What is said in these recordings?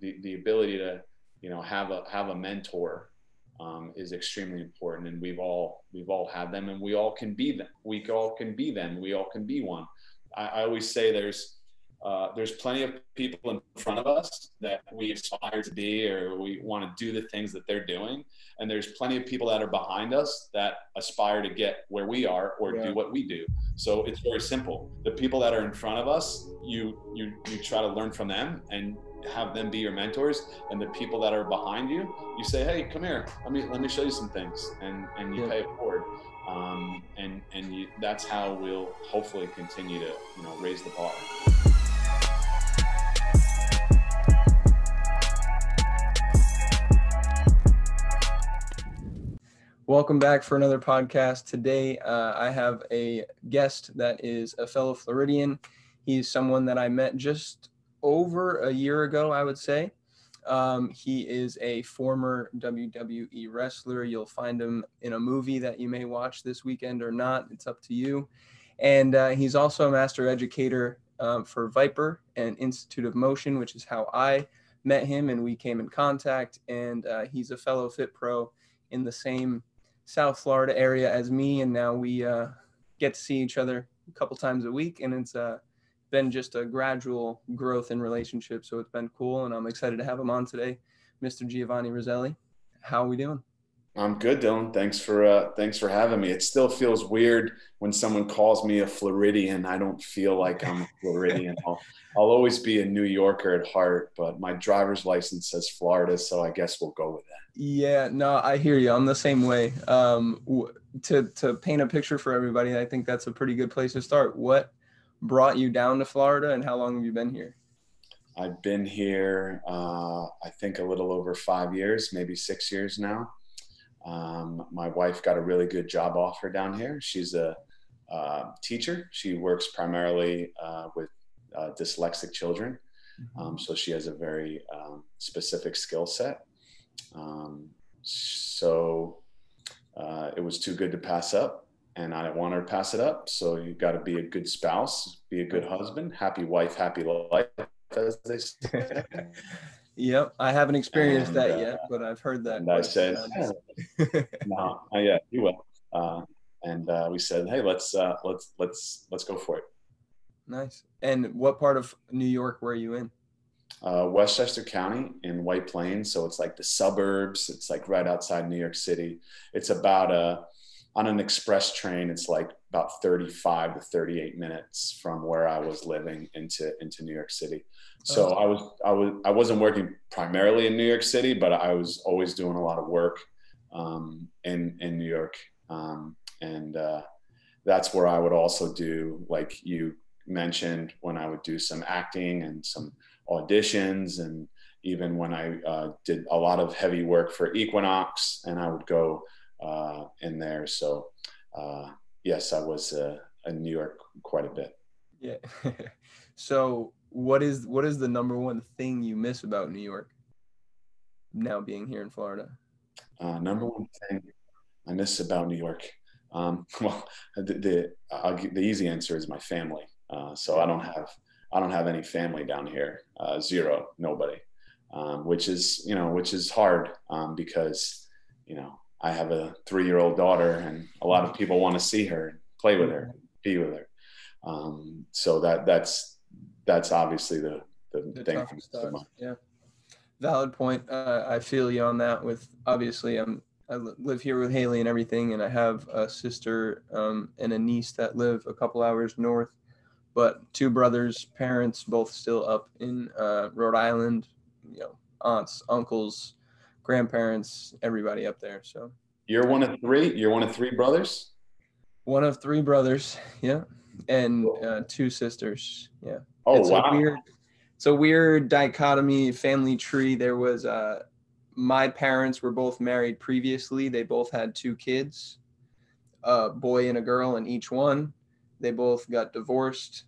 the, the ability to you know have a have a mentor um, is extremely important. And we've all we've all had them and we all can be them. We all can be them. We all can be one. I, I always say there's uh, there's plenty of people in front of us that we aspire to be or we want to do the things that they're doing. And there's plenty of people that are behind us that aspire to get where we are or yeah. do what we do. So it's very simple. The people that are in front of us you you you try to learn from them and have them be your mentors and the people that are behind you you say hey come here let me let me show you some things and and you yeah. pay it forward um, and and you, that's how we'll hopefully continue to you know raise the bar Welcome back for another podcast. Today, uh, I have a guest that is a fellow Floridian. He's someone that I met just over a year ago, I would say. Um, he is a former WWE wrestler. You'll find him in a movie that you may watch this weekend or not. It's up to you. And uh, he's also a master educator um, for ViPR and Institute of Motion, which is how I met him and we came in contact. And uh, he's a fellow Fit Pro in the same South Florida area as me, and now we uh, get to see each other a couple times a week, and it's uh, been just a gradual growth in relationship. So it's been cool, and I'm excited to have him on today, Mr. Giovanni Roselli. How are we doing? I'm good, Dylan. Thanks for uh, thanks for having me. It still feels weird when someone calls me a Floridian. I don't feel like I'm a Floridian. I'll, I'll always be a New Yorker at heart, but my driver's license says Florida, so I guess we'll go with that. Yeah, no, I hear you. I'm the same way. Um, to to paint a picture for everybody, I think that's a pretty good place to start. What brought you down to Florida, and how long have you been here? I've been here, uh, I think, a little over five years, maybe six years now. Um, my wife got a really good job offer down here. She's a uh, teacher. She works primarily uh, with uh, dyslexic children, mm-hmm. um, so she has a very um, specific skill set. Um, so uh, it was too good to pass up, and I didn't want her to pass it up. So you've got to be a good spouse, be a good husband, happy wife, happy life, as they say. Yep, I haven't experienced and, that uh, yet, but I've heard that. And I said, "No, yeah, you will." Uh, and uh, we said, "Hey, let's uh, let's let's let's go for it." Nice. And what part of New York were you in? uh, Westchester County in White Plains. So it's like the suburbs. It's like right outside New York City. It's about a, uh, on an express train, it's like about 35 to 38 minutes from where I was living into, into New York City. So oh. I was, I was, I wasn't working primarily in New York City, but I was always doing a lot of work um, in, in New York. Um, and uh, that's where I would also do, like you mentioned, when I would do some acting and some auditions and even when I uh, did a lot of heavy work for Equinox, and I would go uh, in there. So, uh, yes, I was uh, in New York quite a bit. Yeah. so, what is what is the number one thing you miss about New York? Now being here in Florida. Uh, number one thing I miss about New York. Um, well, the the, the, easy answer is my family. Uh, so I don't have I don't have any family down here, uh, zero, nobody, um, which is you know which is hard um, because you know I have a three year old daughter and a lot of people want to see her, play with her, be with her. Um, so that that's that's obviously the the, the thing. Yeah, valid point. Uh, I feel you on that. With obviously, I'm I live here with Haley and everything, and I have a sister um, and a niece that live a couple hours north but two brothers, parents, both still up in uh, Rhode Island. You know, aunts, uncles, grandparents, everybody up there. So you're one of three. You're one of three brothers. One of three brothers. Yeah, and uh, two sisters. Yeah. Oh it's wow. A weird, it's a weird dichotomy family tree. There was uh, my parents were both married previously. They both had two kids, a boy and a girl, and each one they both got divorced.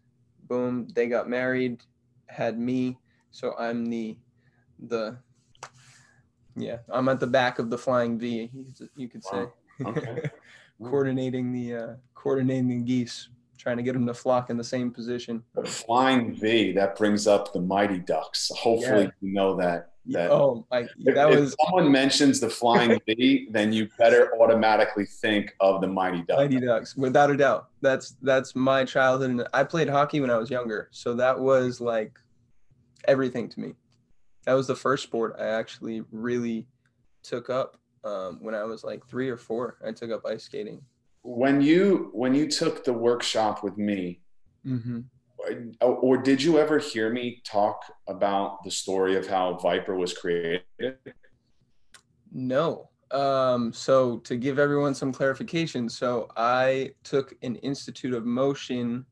Boom, they got married, had me. So I'm the the yeah, I'm at the back of the flying V, you could say. Wow. Okay. coordinating the uh, coordinating the geese, trying to get them to flock in the same position. The flying V that brings up the Mighty Ducks. Hopefully, Yeah. you know that. That Oh, like if, that if was someone mentions the flying V, then you better automatically think of the Mighty Ducks. Mighty Ducks, without a doubt. That's that's my childhood, and I played hockey when I was younger, so that was like everything to me. That was the first sport I actually really took up um, when I was like three or four. I took up ice skating. When you when you took the workshop with me, Mm-hmm. or, or did you ever hear me talk about the story of how ViPR was created? No. Um, so to give everyone some clarification, so I took an Institute of Motion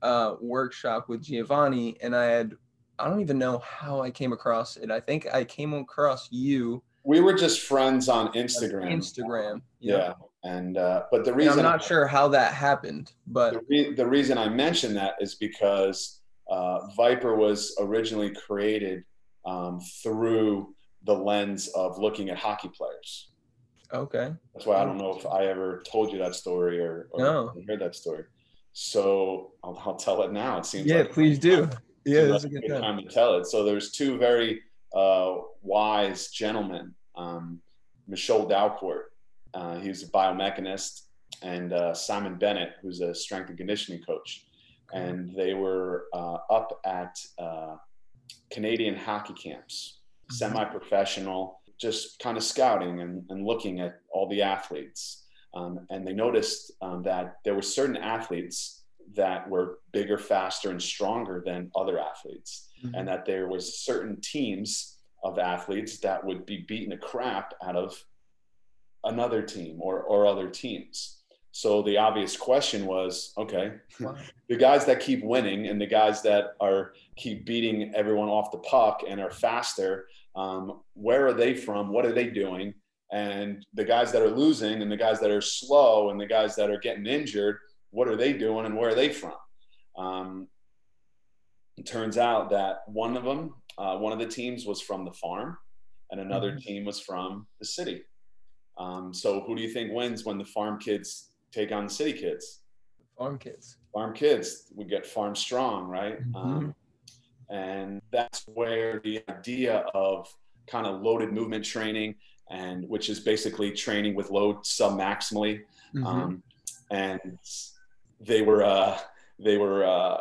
uh, workshop with Giovanni, and I had I don't even know how I came across it. I think I came across you We were just friends on Instagram. Instagram. Yeah, and uh, but the And reason I'm not sure how that happened, but the, re- the reason I mention that is because uh, ViPR was originally created um, through the lens of looking at hockey players. okay. That's why I don't know if I ever told you that story or, or No. heard that story. So I'll, I'll tell it now. It seems Yeah, like please do. Yeah, that's a good time. time to tell it. So there's two very uh, wise gentlemen, um, Michol Dalcourt, uh, he's a biomechanist, and uh, Simon Bennett, who's a strength and conditioning coach. And they were uh, up at uh, Canadian hockey camps, Mm-hmm. semi-professional, just kind of scouting and, and looking at all the athletes. Um, and they noticed um, that there were certain athletes that were bigger, faster, and stronger than other athletes, Mhm. and that there was certain teams of athletes that would be beating the crap out of another team or, or other teams. So the obvious question was, okay, Wow. the guys that keep winning and the guys that are keep beating everyone off the puck and are faster, um, where are they from? What are they doing? And the guys that are losing and the guys that are slow and the guys that are getting injured, what are they doing and where are they from? Um, it turns out that one of them, uh, one of the teams was from the farm and another Mhm. team was from the city. Um, so who do you think wins when the farm kids take on the city kids? Farm kids. farm kids we get farm strong right Mhm. um, and that's where the idea of kind of loaded movement training and which is basically training with load sub maximally Mhm. um, and they were uh, they were uh,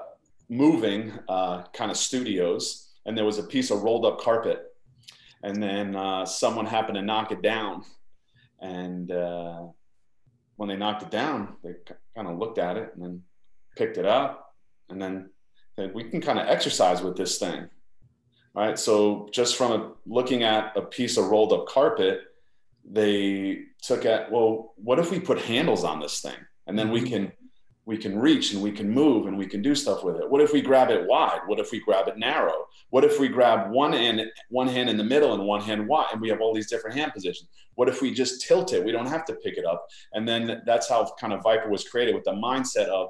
moving uh, kind of studios and there was a piece of rolled up carpet. And then uh, someone happened to knock it down. And uh, when they knocked it down they kind of looked at it and then picked it up. And then said we can kind of exercise with this thing. Right? So just from a, looking at a piece of rolled up carpet they took at well what if we put handles on this thing? And then we Mhm. can we can reach and we can move and we can do stuff with it. What if we grab it wide? What if we grab it narrow? What if we grab one hand one hand in the middle and one hand wide and we have all these different hand positions? What if we just tilt it? We don't have to pick it up. And then that's how kind of ViPR was created with the mindset of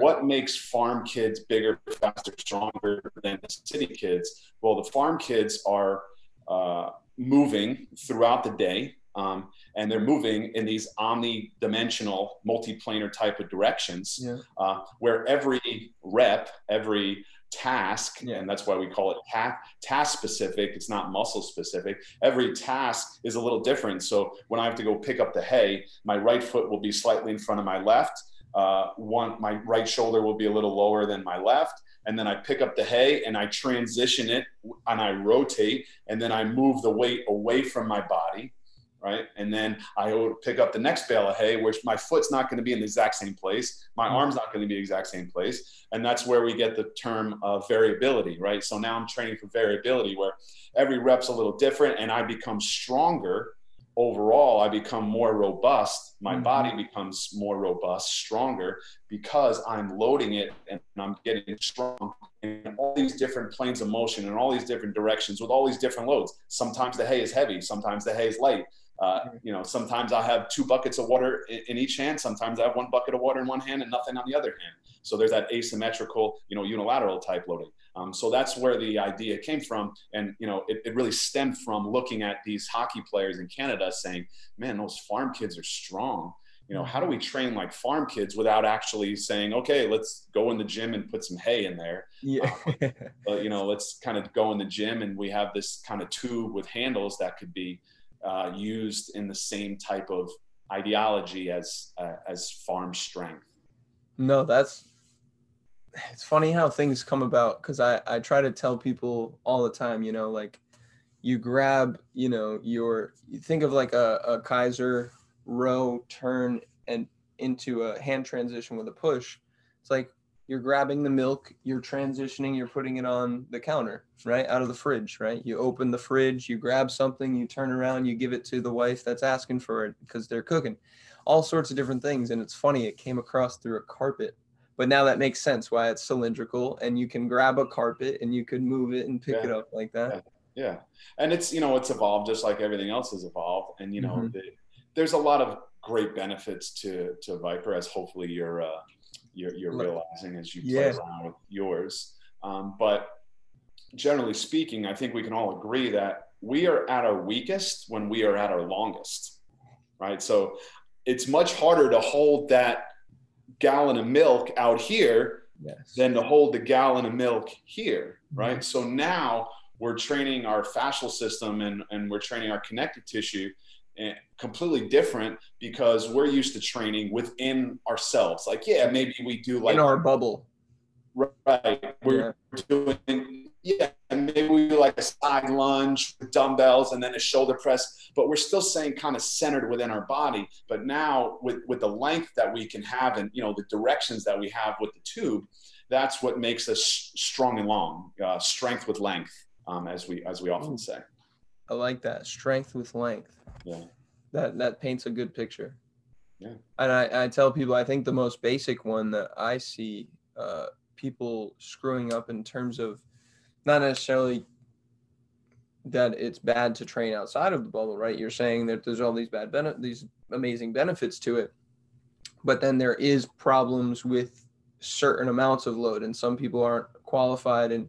what makes farm kids bigger, faster, stronger than the city kids? Well, the farm kids are uh, moving throughout the day, um, and they're moving in these omni-dimensional, multi-planar type of directions, Yeah. uh, where every rep, every task, Yeah. and that's why we call it ta- task specific. It's not muscle specific. Every task is a little different. So when I have to go pick up the hay, my right foot will be slightly in front of my left uh, one my right shoulder will be a little lower than my left and then i pick up the hay and i transition it and i rotate and then i move the weight away from my body right? And then i would pick up the next bale of hay which my foot's not going to be in the exact same place. My arm's not going to be the exact same place. And that's where we get the term of variability right? So now i'm training for variability where every rep's a little different and i become stronger overall. I become more robust. My Mhm. body becomes more robust stronger because i'm loading it and i'm getting strong in all these different planes of motion in all these different directions with all these different loads. Sometimes the hay is heavy sometimes the hay is light uh, you know sometimes i have two buckets of water in, in each hand. Sometimes i have one bucket of water in one hand and nothing on the other hand. So there's that asymmetrical you know unilateral type loading. Um, so that's where the idea came from. And you know it, it really stemmed from looking at these hockey players in canada saying man those farm kids are strong. You know, how do we train like farm kids without actually saying, okay, let's go in the gym and put some hay in there. Yeah. Uh, you know, let's kind of go in the gym and we have this kind of tube with handles that could be uh, used in the same type of ideology as uh, as farm strength. No, that's it's funny how things come about because I I try to tell people all the time, you know, like you grab, you know, your you think of like a, a Kaiser row turn and into a hand transition with a push. It's like you're grabbing the milk, you're transitioning, you're putting it on the counter, right? Out of the fridge, right? You open the fridge, you grab something, you turn around, you give it to the wife that's asking for it because they're cooking. All sorts of different things. And it's funny, it came across through a carpet. But now that makes sense why it's cylindrical and you can grab a carpet and you can move it and pick Yeah. it up like that. Yeah, and it's you know it's evolved just like everything else has evolved, and you know Mhm. the, there's a lot of great benefits to to ViPR as hopefully you're uh, you're, you're realizing as you play Yeah. around with yours. Um, but generally speaking, I think we can all agree that we are at our weakest when we are at our longest, right? So it's much harder to hold that gallon of milk out here Yes. than to hold the gallon of milk here, right? So now we're training our fascial system and, and we're training our connective tissue completely different because we're used to training within ourselves. Like, yeah, maybe we do like in our bubble. right, we're doing yeah, maybe we do like a side lunge with dumbbells and then a shoulder press, but we're still saying kind of centered within our body. But now with with the length that we can have and you know the directions that we have with the tube, that's what makes us strong and long, uh, strength with length, um, as we as we often say. I like that. Strength with length. Yeah. That that paints a good picture. Yeah. And I, I tell people I think the most basic one that I see uh, people screwing up in terms of not necessarily that it's bad to train outside of the bubble, right? You're saying that there's all these bad benefits, these amazing benefits to it, but then there is problems with certain amounts of load, and some people aren't qualified and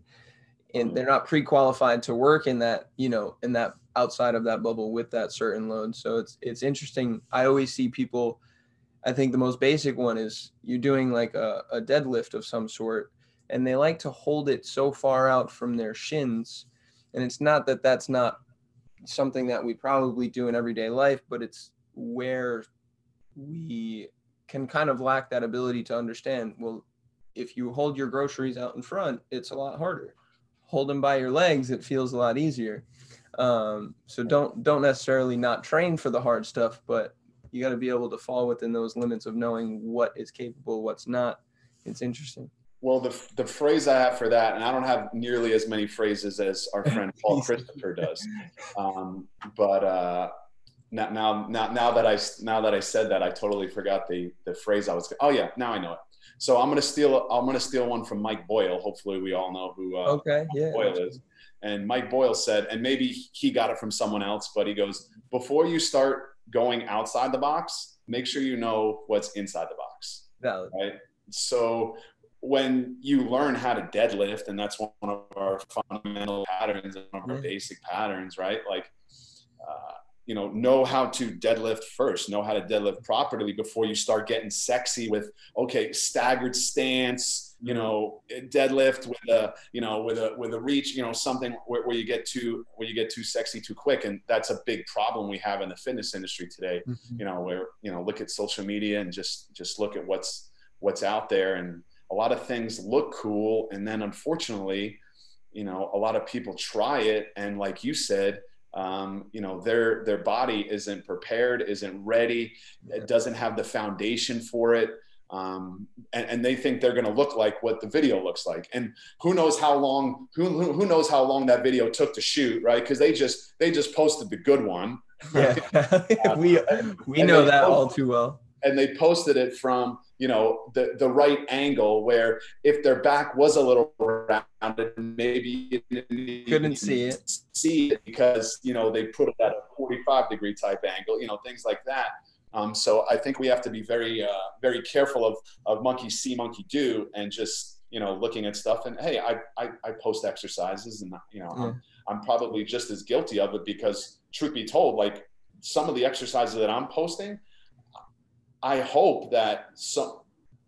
and mm-hmm. they're not pre-qualified to work in that you know in that outside of that bubble with that certain load. So it's it's interesting. I always see people i think the most basic one is you're doing like a, a deadlift of some sort and they like to hold it so far out from their shins. And it's not that that's not something that we probably do in everyday life but it's where we can kind of lack that ability to understand well if you hold your groceries out in front it's a lot harder hold them by your legs it feels a lot easier um, so don't don't necessarily not train for the hard stuff but you got to be able to fall within those limits of knowing what is capable what's not it's interesting Well, the, the phrase I have for that, and I don't have nearly as many phrases as our friend Paul Christopher does, um, but uh, now, now, now, now that I now that I said that, I totally forgot the the phrase I was. Oh yeah, now I know it. So I'm gonna steal. I'm gonna steal one from Mike Boyle. Hopefully, we all know who uh, okay yeah Boyle is. And Mike Boyle said, and maybe he got it from someone else, but he goes, before you start going outside the box, make sure you know what's inside the box valid right? So when you learn how to deadlift, and that's one of our fundamental patterns one of our Yeah. basic patterns, right? Like, uh, you know, know how to deadlift first, know how to deadlift properly before you start getting sexy with, okay, staggered stance, you know, deadlift with a, you know, with a, with a reach, you know, something where, where you get too, where you get too sexy too quick. And that's a big problem we have in the fitness industry today Mhm. you know where you know look at social media and just just look at what's what's out there and a lot of things look cool and then unfortunately you know a lot of people try it and like you said um, you know their their body isn't prepared isn't ready it doesn't have the foundation for it. Um, and, and they think they're going to look like what the video looks like. And who knows how long who, who knows how long that video took to shoot right? Because they just they just posted the good one. Yeah. We we And know that all too well. And they posted it from you know the the right angle where if their back was a little rounded maybe you Couldn't see it. see it because you know they put it at a 45 degree type angle you know things like that um, so i think we have to be very uh, very careful of of monkey see monkey do and just you know looking at stuff and hey i i, I post exercises and you know I'm, I'm probably just as guilty of it because truth be told like some of the exercises that i'm posting I hope that some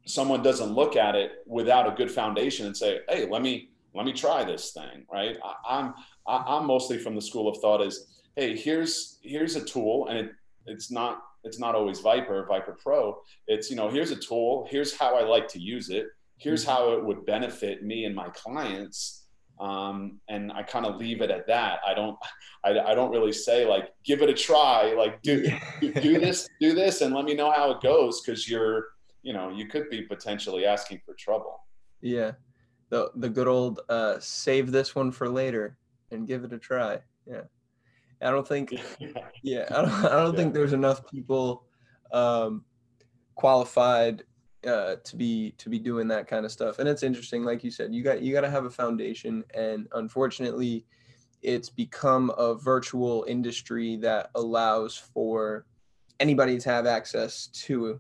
someone doesn't look at it without a good foundation and say, "Hey, let me let me try this thing." Right? I, I'm I, I'm mostly from the school of thought is, "Hey, here's here's a tool, and it, it's not it's not always ViPR ViPR Pro. It's you know here's a tool. Here's how I like to use it. Here's mm-hmm. how it would benefit me and my clients." Um, and I kind of leave it at that. I don't, I, I don't really say like, give it a try, like do do this, do this, and let me know how it goes, because you're, you know, you could be potentially asking for trouble. Yeah, the the good old uh, save this one for later and give it a try. Yeah, I don't think, yeah, I don't, I don't yeah. think there's enough people um, qualified uh, to be to be doing that kind of stuff. And it's interesting, like you said, you got you got to have a foundation, and unfortunately, it's become a virtual industry that allows for anybody to have access to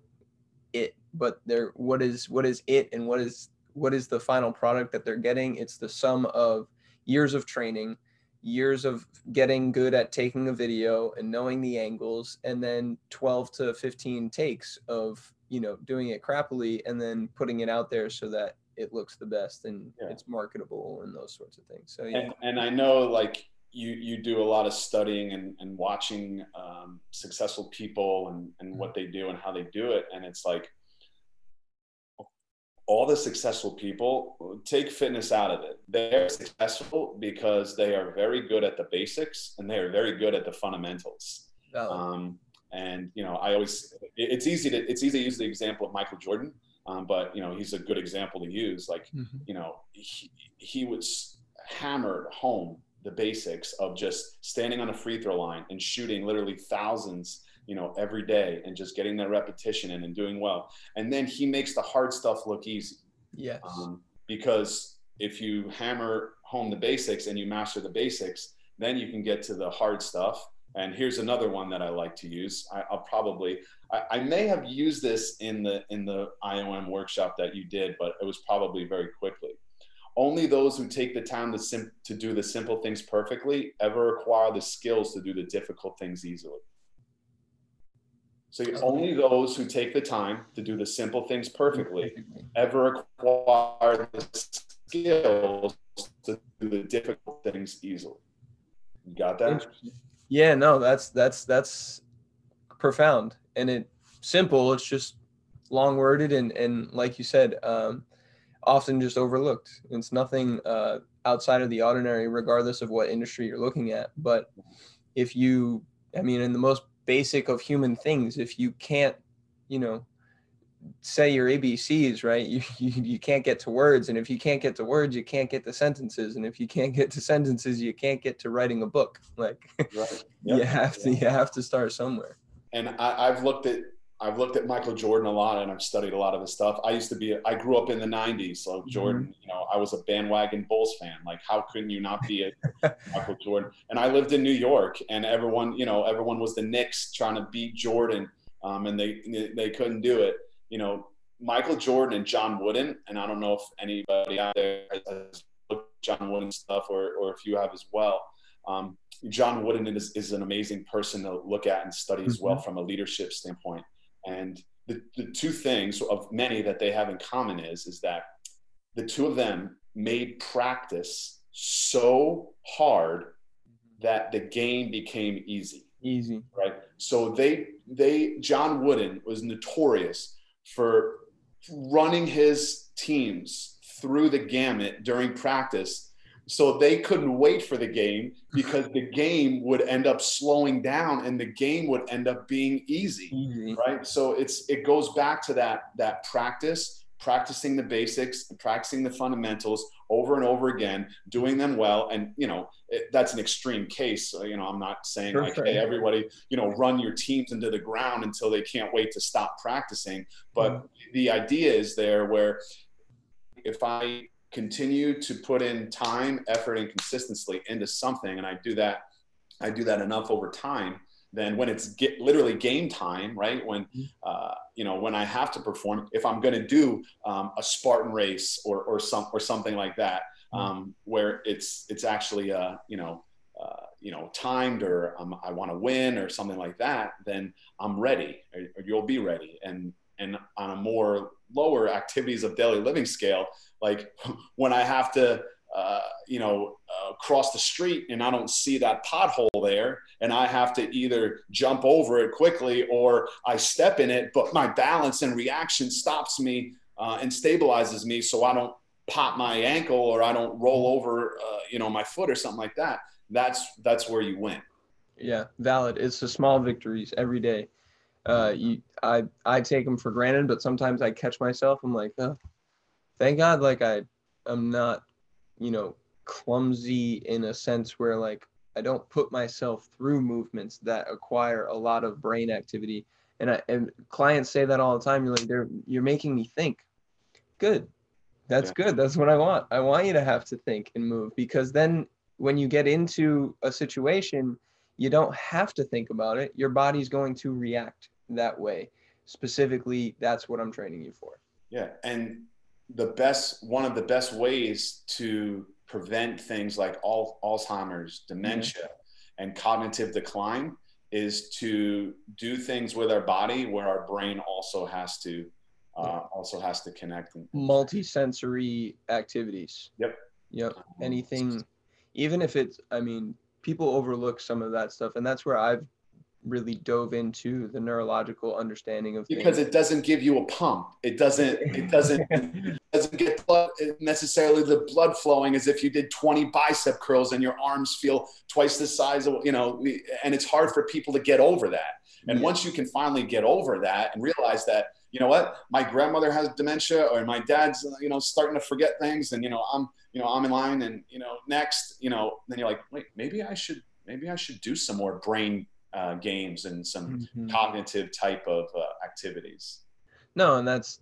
it. But there, what is what is it, and what is what is the final product that they're getting? It's the sum of years of training, years of getting good at taking a video and knowing the angles, and then 12 to 15 takes of you know doing it crappily and then putting it out there so that it looks the best and yeah. it's marketable and those sorts of things. So yeah. And, and i know like you you do a lot of studying and, and watching um, successful people and, and mm-hmm. what they do and how they do it. And it's like all the successful people take fitness out of it. They're successful because they are very good at the basics and they are very good at the fundamentals. Um, and you know, I always it's easy to it's easy to use the example of Michael Jordan, um, but you know he's a good example to use. Like mm-hmm. you know, he, he was hammered home the basics of just standing on a free throw line and shooting literally thousands you know every day and just getting that repetition in and doing well and then he makes the hard stuff look easy yes um, because if you hammer home the basics and you master the basics then you can get to the hard stuff and here's another one that I like to use. I, will probably, I, I, may have used this in the in the IOM workshop that you did, but it was probably very quickly. Only those who take the time to sim- to do the simple things perfectly ever acquire the skills to do the difficult things easily. So only those who take the time to do the simple things perfectly ever acquire the skills to do the difficult things easily. You got that? Yeah, no, that's that's that's profound and it simple. It's just long worded and and like you said, um, often just overlooked. It's nothing uh, outside of the ordinary, regardless of what industry you're looking at. But if you, I mean, in the most basic of human things, if you can't, you know, say your ABCs, right? You, you, you can't get to words. And if you can't get to words, you can't get to sentences. And if you can't get to sentences, you can't get to writing a book. Like right. yep. you have to, you have to start somewhere. And I, I've looked at, I've looked at Michael Jordan a lot and I've studied a lot of his stuff. I used to be, I grew up in the 90s. So mm-hmm. Jordan, mm-hmm. you know, I was a bandwagon Bulls fan. Like, how couldn't you not be a Michael Jordan? And I lived in New York and everyone, you know, everyone was the Knicks trying to beat Jordan um, and they, they couldn't do it you know, Michael Jordan and John Wooden, and I don't know if anybody out there has looked John Wooden stuff or, or if you have as well. Um, John Wooden is, is an amazing person to look at and study as well mm-hmm. from a leadership standpoint. And the, the two things of many that they have in common is, is that the two of them made practice so hard mm-hmm. that the game became easy. Easy. Right. So they, they, John Wooden was notorious for running his teams through the gamut during practice so they couldn't wait for the game because the game would end up slowing down and the game would end up being easy mm-hmm. right so it's it goes back to that that practice practicing the basics practicing the fundamentals over and over again doing them well. And you know it, that's an extreme case. So, you know i'm not saying sure, like hey everybody you know run your teams into the ground until they can't wait to stop practicing. But mm-hmm. the idea is there where if i continue to put in time effort and consistency into something and i do that i do that enough over time then when it's get, literally game time, right? When mm-hmm. uh, you know when I have to perform, if I'm going to do um, a Spartan race or or some or something like that, mm-hmm. um, where it's it's actually a you know uh, you know, timed or um, I want to win or something like that, then I'm ready or, or, you'll be ready. And, and on a more lower activities of daily living scale, like when I have to, uh, you know, uh, cross the street and I don't see that pothole there and I have to either jump over it quickly or I step in it, but my balance and reaction stops me uh, and stabilizes me so I don't pop my ankle or I don't roll over, uh, you know, my foot or something like that. That's that's where you win. Yeah, valid. It's the small victories every day. Uh, you, I, I take them for granted, but sometimes I catch myself. I'm like, oh, thank God, like I, I'm not, you know, clumsy in a sense where like I don't put myself through movements that acquire a lot of brain activity. And I and clients say that all the time. You're like, they're you're making me think. Good. That's yeah. good. That's what I want. I want you to have to think and move because then when you get into a situation, you don't have to think about it. Your body's going to react that way. Specifically, that's what I'm training you for. Yeah. And the best, one of the best ways to prevent things like Alzheimer's, dementia, mm-hmm. and cognitive decline is to do things with our body where our brain also has to uh, also has to connect. And- Multi-sensory activities. Yep. Yep. Anything, even if it's, I mean, people overlook some of that stuff, and that's where I've really dove into the neurological understanding of because things. it doesn't give you a pump it doesn't it doesn't it doesn't get blood, eh, necessarily the blood flowing as if you did 20 bicep curls and your arms feel twice the size of you know and it's hard for people to get over that and yeah. once you can finally get over that and realize that you know what my grandmother has dementia or my dad's uh, you know starting to forget things and you know i'm you know i'm in line and you know next you know then you're like wait maybe i should maybe i should do some more brain uh, games and some mm-hmm. cognitive type of uh, activities. No, and that's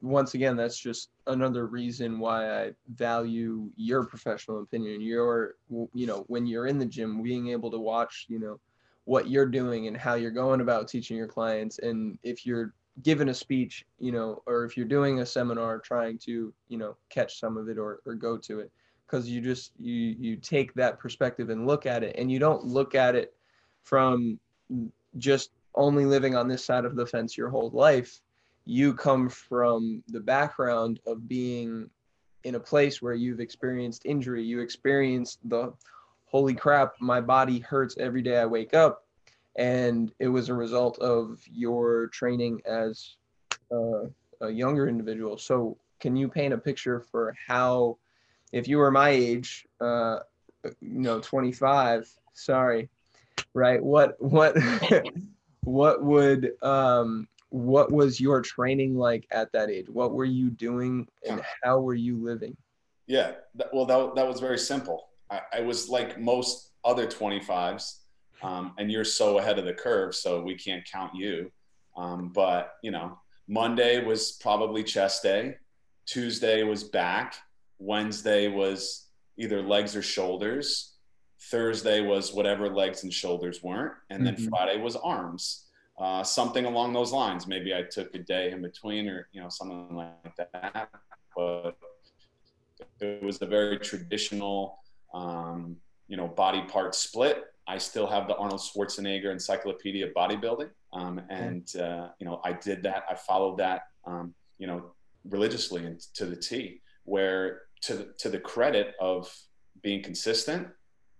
once again that's just another reason why I value your professional opinion. Your you know when you're in the gym, being able to watch you know what you're doing and how you're going about teaching your clients, and if you're given a speech, you know, or if you're doing a seminar, trying to you know catch some of it or or go to it because you just you you take that perspective and look at it and you don't look at it from just only living on this side of the fence your whole life you come from the background of being in a place where you've experienced injury you experienced the holy crap my body hurts every day i wake up. And it was a result of your training as a, younger individual. So can you paint a picture for how if you were my age uh, you know 25 sorry right? What what what would um what was your training like at that age? What were you doing and how were you living? Yeah, well, that, that was very simple. I, I was like most other 25s, um, and you're so ahead of the curve, so we can't count you. Um, but, you know, Monday was probably chest day, Tuesday was back, Wednesday was either legs or shoulders, Thursday was whatever legs and shoulders weren't, and then mm-hmm. Friday was arms. Uh, something along those lines. Maybe I took a day in between, or you know, something like that. But it was a very traditional, um, you know, body part split. I still have the Arnold Schwarzenegger Encyclopedia of Bodybuilding, um, and uh, you know, I did that. I followed that, um, you know, religiously and to the T. Where to to the credit of being consistent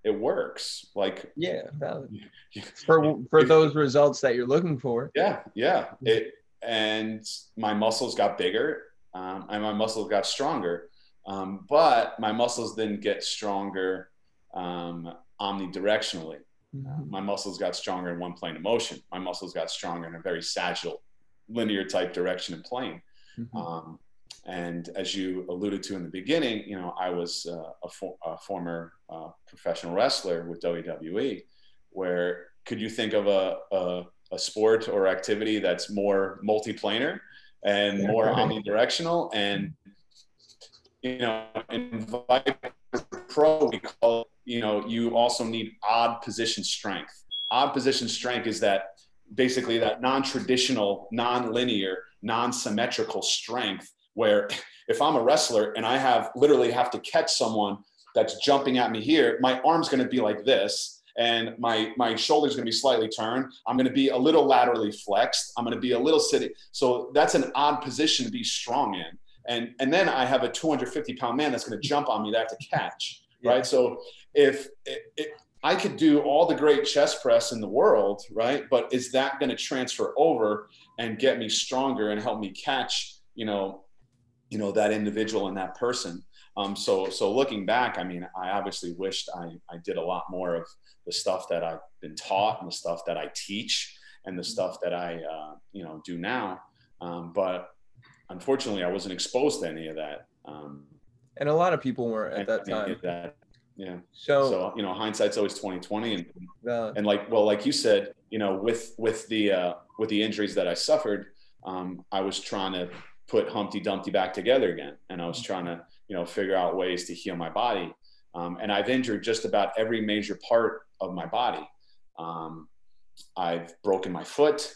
it works. Like yeah, valid. for for those results that you're looking for. Yeah, yeah. It and my muscles got bigger, um, and my muscles got stronger. Um, but my muscles didn't get stronger um, omnidirectionally. Mm-hmm. My muscles got stronger in one plane of motion. My muscles got stronger in a very sagittal, linear type direction and plane. Mm-hmm. And as you alluded to in the beginning, you know, I was uh, a, for, a, former uh, professional wrestler with WWE. Where could you think of a, a, a sport or activity that's more multiplanar and yeah, more right. omnidirectional? And you know, in Pro, we call you know, you also need odd position strength. Odd position strength is that basically that non-traditional, non-linear, non-symmetrical strength where if I'm a wrestler and I have literally have to catch someone that's jumping at me here, my arm's going to be like this and my my shoulder's going to be slightly turned. I'm going to be a little laterally flexed. I'm going to be a little sitting. So that's an odd position to be strong in. And and then I have a 250 pound man that's going to jump on me that I have to catch. Yeah. Right. So if it, it, I could do all the great chest press in the world, right? But is that going to transfer over and get me stronger and help me catch, you know, you know that individual and that person? Um, so so looking back, I mean, I obviously wished I I did a lot more of the stuff that I've been taught and the stuff that I teach and the stuff that I uh, you know do now. Um, but unfortunately, I wasn't exposed to any of that. Um, and a lot of people weren't at that time. That, yeah. So, so you know, hindsight's always twenty twenty, and uh, and like well, like you said, you know, with with the uh, with the injuries that I suffered, um, I was trying to put Humpty Dumpty back together again, and I was mm-hmm. trying to you know figure out ways to heal my body. Um, and I've injured just about every major part of my body. Um, I've broken my foot.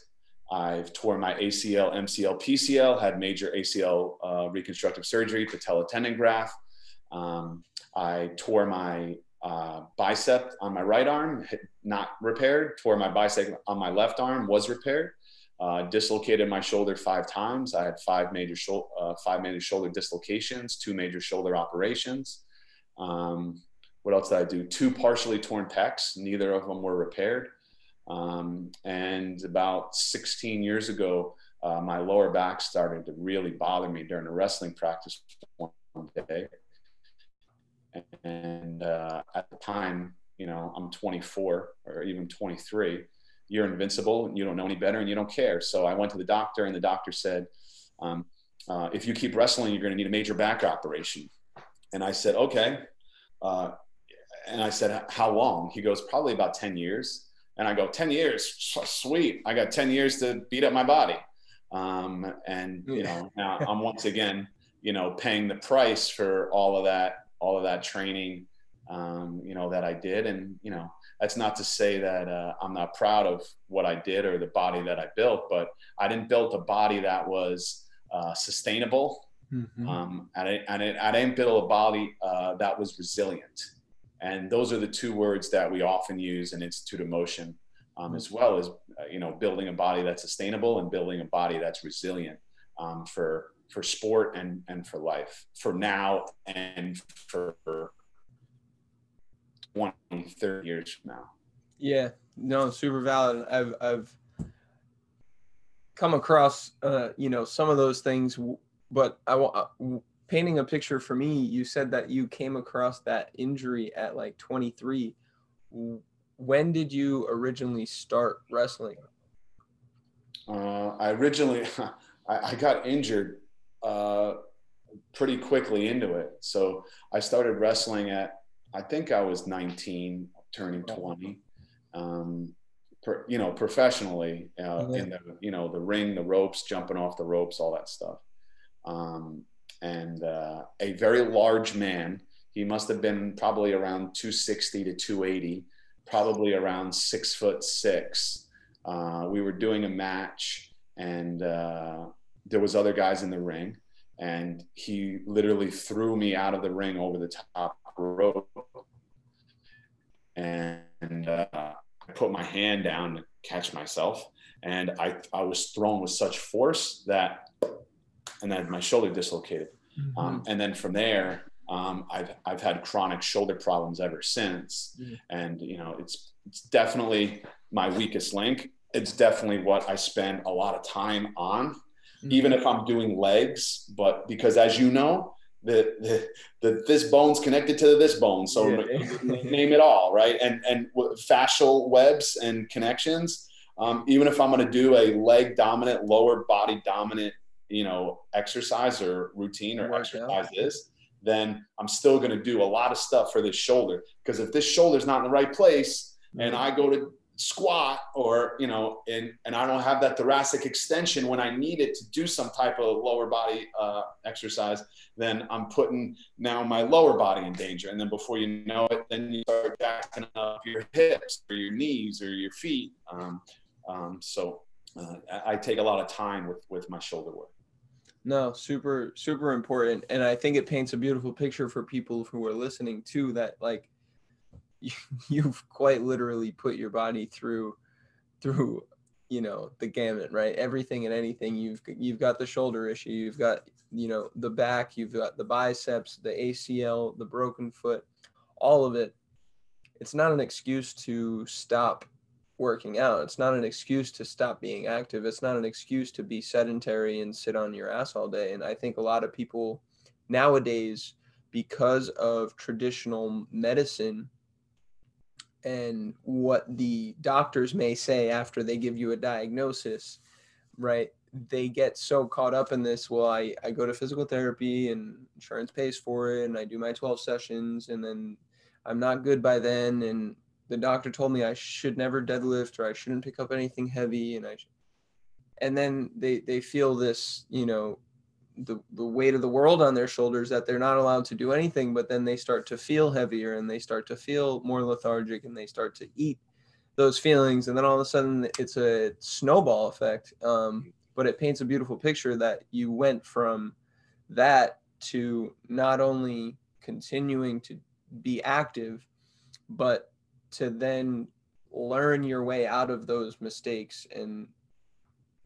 I've torn my ACL, MCL, PCL, had major ACL uh, reconstructive surgery, patella tendon graft. Um, I tore my uh, bicep on my right arm, not repaired. Tore my bicep on my left arm, was repaired. Uh, dislocated my shoulder five times. I had five major, sho- uh, five major shoulder dislocations, two major shoulder operations. Um, what else did I do? Two partially torn pecs. Neither of them were repaired. Um, and about 16 years ago, uh, my lower back started to really bother me during a wrestling practice one day. And uh, at the time, you know, I'm 24 or even 23. You're invincible and you don't know any better and you don't care. So I went to the doctor, and the doctor said, um, uh, if you keep wrestling, you're going to need a major back operation. And I said, okay. Uh, and I said, how long? He goes, probably about 10 years. And I go, 10 years, sweet. I got 10 years to beat up my body. Um, and, you know, now I'm once again, you know, paying the price for all of that, all of that training, um, you know, that I did. And, you know, that's not to say that uh, I'm not proud of what I did or the body that I built, but I didn't build a body that was uh, sustainable. Mm-hmm. Um, and, I, and I didn't build a body uh, that was resilient. And those are the two words that we often use in Institute of Motion, um, as well as uh, you know building a body that's sustainable and building a body that's resilient um, for for sport and and for life, for now and for 20, 30 years from now. Yeah, no, super valid. I've I've come across uh, you know some of those things, but I want painting a picture for me, you said that you came across that injury at like 23. When did you originally start wrestling? Uh, I originally, I, I, got injured uh, pretty quickly into it. So I started wrestling at, I think I was 19, turning 20. Um, per, you know, professionally uh, mm-hmm. in the, you know, the ring, the ropes, jumping off the ropes, all that stuff. Um, and uh, a very large man. He must have been probably around 260 to 280, probably around six foot six. Uh, we were doing a match, and uh, there was other guys in the ring, and he literally threw me out of the ring over the top rope, and uh, I put my hand down to catch myself, and I I was thrown with such force that and then my shoulder dislocated. Mm-hmm. Um, and then from there, um, I've I've had chronic shoulder problems ever since, mm-hmm. and you know it's it's definitely my weakest link. It's definitely what I spend a lot of time on, mm-hmm. even if I'm doing legs. But because as you know, the, the, the this bone's connected to this bone, so yeah. name it all, right? And and fascial webs and connections. Um, even if I'm going to do a leg dominant, lower body dominant you know exercise or routine or exercise is then i'm still going to do a lot of stuff for this shoulder because if this shoulder's not in the right place mm-hmm. and i go to squat or you know and and i don't have that thoracic extension when i need it to do some type of lower body uh, exercise then i'm putting now my lower body in danger. And then before you know it then you start backing up your hips or your knees or your feet. Um, um, so uh, I, I take a lot of time with with my shoulder work. No, super, super important. And I think it paints a beautiful picture for people who are listening too that like you've quite literally put your body through through you know the gamut right? Everything and anything. You've you've got the shoulder issue. You've got you know the back. You've got the biceps the acl the broken foot all of it. It's not an excuse to stop working out. It's not an excuse to stop being active. It's not an excuse to be sedentary and sit on your ass all day. And i think a lot of people nowadays because of traditional medicine and what the doctors may say after they give you a diagnosis, right? They get so caught up in this. Well, I, I go to physical therapy and insurance pays for it, and I do my 12 sessions, and then I'm not good by then. And the doctor told me I should never deadlift or I shouldn't pick up anything heavy. And I, and then they, they feel this, you know, the, the weight of the world on their shoulders that they're not allowed to do anything but then they start to feel heavier and they start to feel more lethargic and they start to eat those feelings. And then all of a sudden it's a snowball effect um, but it paints a beautiful picture that you went from that to not only continuing to be active but to then learn your way out of those mistakes and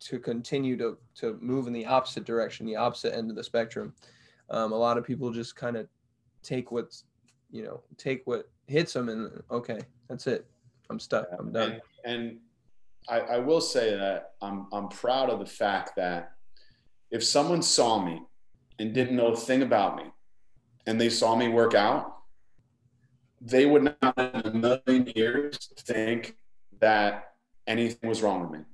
to continue to to move in the opposite direction, the opposite end of the spectrum. Um, a lot of people just kind of take what's you know take what hits them and okay, that's it. I'm stuck. I'm done. And, and I, I will say that I'm I'm proud of the fact that if someone saw me and didn't know a thing about me, and they saw me work out, they would not in a million years think that anything was wrong with me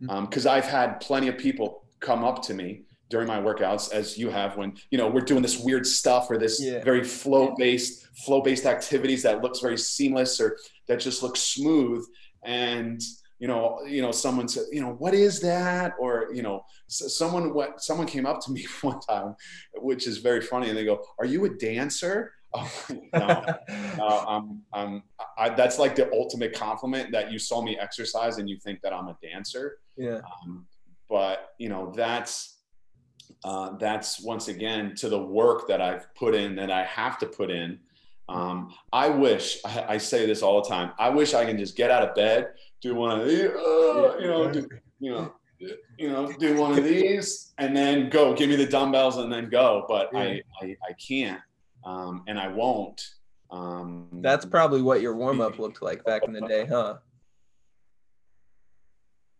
because um, I've had plenty of people come up to me during my workouts as you have when you know we're doing this weird stuff or this yeah. very flow based flow based activities that looks very seamless or that just looks smooth. And you know you know someone said you know what is that? Or you know someone what someone came up to me one time which is very funny and they go are you a dancer Oh, no, no I'm, I'm, I, that's like the ultimate compliment that you saw me exercise and you think that I'm a dancer. Yeah. Um, but you know, that's, uh, that's once again to the work that I've put in that I have to put in. Um, I wish I, I, say this all the time. I wish I can just get out of bed, do one of these, uh, you know, do, you know, you know, do one of these, and then go. Give me the dumbbells and then go. But. I, I, I can't um, and I won't. Um, That's probably what your warm up looked like back in the day, huh?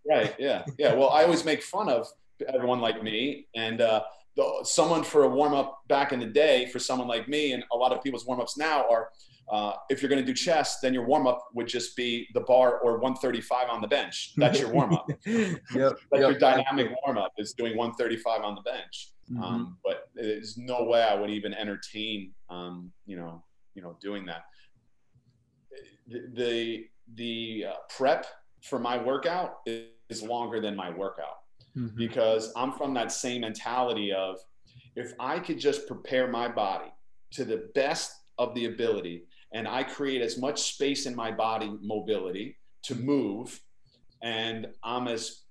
Right. Yeah. Yeah. Well, I always make fun of everyone like me, and uh, the, someone for a warm up back in the day for someone like me, and a lot of people's warm ups now are. Uh, if you're going to do chest, then your warm up would just be the bar or 135 on the bench. That's your warm up. yep, That's yep. your dynamic warm up is doing 135 on the bench. Mm-hmm. Um, but there's no way I would even entertain, um, you know, you know, doing that. The the, the uh, prep for my workout is, longer than my workout mm-hmm. because I'm from that same mentality of if I could just prepare my body to the best of the ability and I create as much space in my body mobility to move and I'm as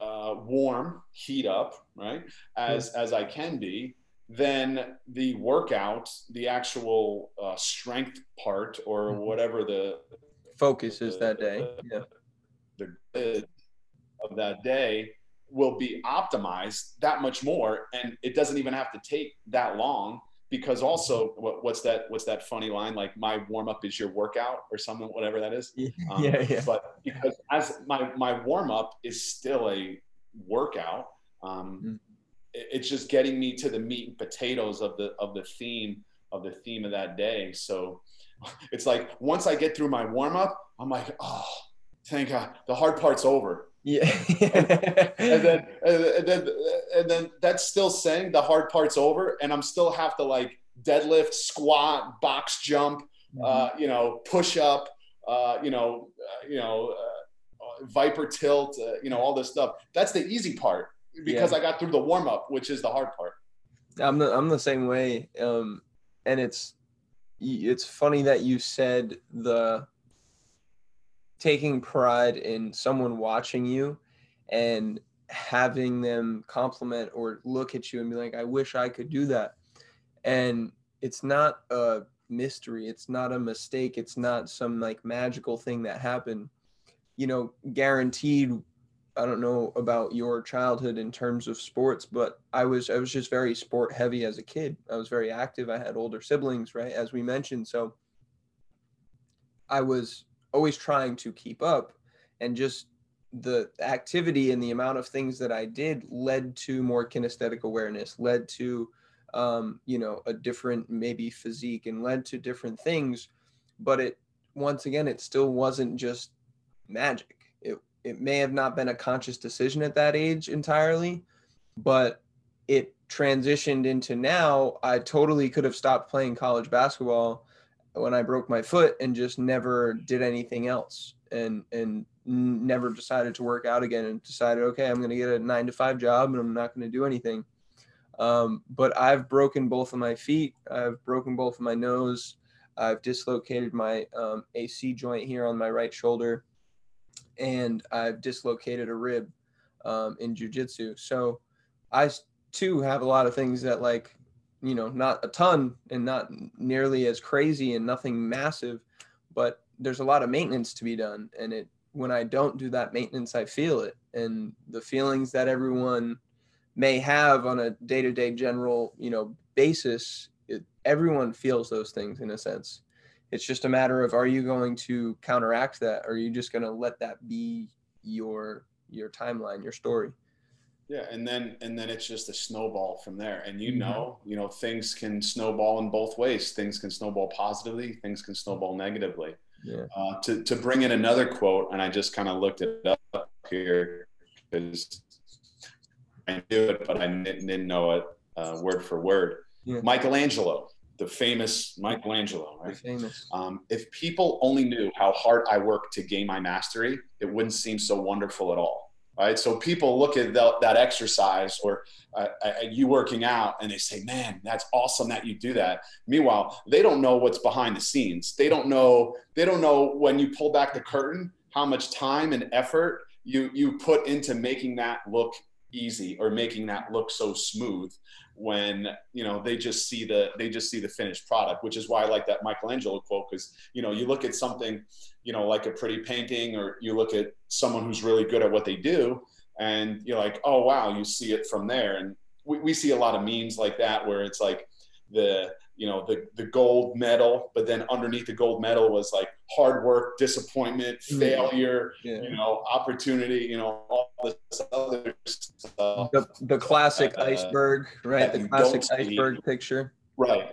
uh, warm, heat up, right, as as I can be, then the workout, the actual uh, strength part, or mm-hmm. whatever the focus is that day, yeah, the good of that day will be optimized that much more, and it doesn't even have to take that long because also what, what's that what's that funny line? Like my warm up is your workout or something whatever that is? Um, yeah, yeah. but because as my my warm up is still a workout um, mm-hmm. it, it's just getting me to the meat and potatoes of the of the theme of the theme of that day. So it's like once i get through my warm up i'm like oh thank god. The hard part's over yeah. and, then, and then and then that's still saying the hard part's over, and I'm still have to like deadlift, squat, box jump, mm-hmm. uh, you know, push up, uh, you know, uh, you know, uh, ViPR tilt, uh, you know, all this stuff. That's the easy part because yeah. I got through the warm up, which is the hard part. I'm the I'm the same way, um, and it's it's funny that you said the taking pride in someone watching you and having them compliment or look at you and be like, I wish I could do that. And it's not a mystery. It's not a mistake. It's not some like magical thing that happened. You know, guaranteed I don't know about your childhood in terms of sports, but I was I was just very sport heavy as a kid. I was very active. I had older siblings, right, as we mentioned. So I was always trying to keep up and just the activity and the amount of things that I did led to more kinesthetic awareness, led to um, you know, a different maybe physique and led to different things. But it once again, it still wasn't just magic it may have not been a conscious decision at that age entirely, but it transitioned into now I totally could have stopped playing college basketball when I broke my foot and just never did anything else and and never decided to work out again and decided okay I'm going to get a 9 to 5 job and I'm not going to do anything. Um, but I've broken both of my feet, I've broken both of my nose, I've dislocated my um, AC joint here on my right shoulder and I've dislocated a rib um, in jujitsu. So I too have a lot of things that like, you know, not a ton and not nearly as crazy and nothing massive, but there's a lot of maintenance to be done. And it, when I don't do that maintenance, I feel it. And the feelings that everyone may have on a day to day general, you know, basis, it, everyone feels those things in a sense. It's just a matter of are you going to counteract that? Or are you just going to let that be your your timeline, your story? Yeah, and then and then it's just a snowball from there. And you mm-hmm. know, you know, things can snowball in both ways. Things can snowball positively. Things can snowball negatively. Yeah. Uh, to to bring in another quote, and I just kind of looked it up here because I knew it, but I didn't know it uh, word for word. Yeah. Michelangelo the famous Michelangelo, right? Famous. Um, if people only knew how hard I worked to gain my mastery, it wouldn't seem so wonderful at all, right? So people look at the, that exercise or uh, you working out and they say, man, that's awesome that you do that. Meanwhile, they don't know what's behind the scenes. They don't know, they don't know when you pull back the curtain, how much time and effort you, you put into making that look easy or making that look so smooth when you know they just see the they just see the finished product which is why i like that michelangelo quote because you know you look at something you know like a pretty painting or you look at someone who's really good at what they do and you're like oh wow you see it from there. And we, we see a lot of memes like that where it's like the you know the the gold medal but then underneath the gold medal was like hard work disappointment failure yeah. you know opportunity you know all this other stuff. The, the classic uh, iceberg right? the classic iceberg see. picture. Right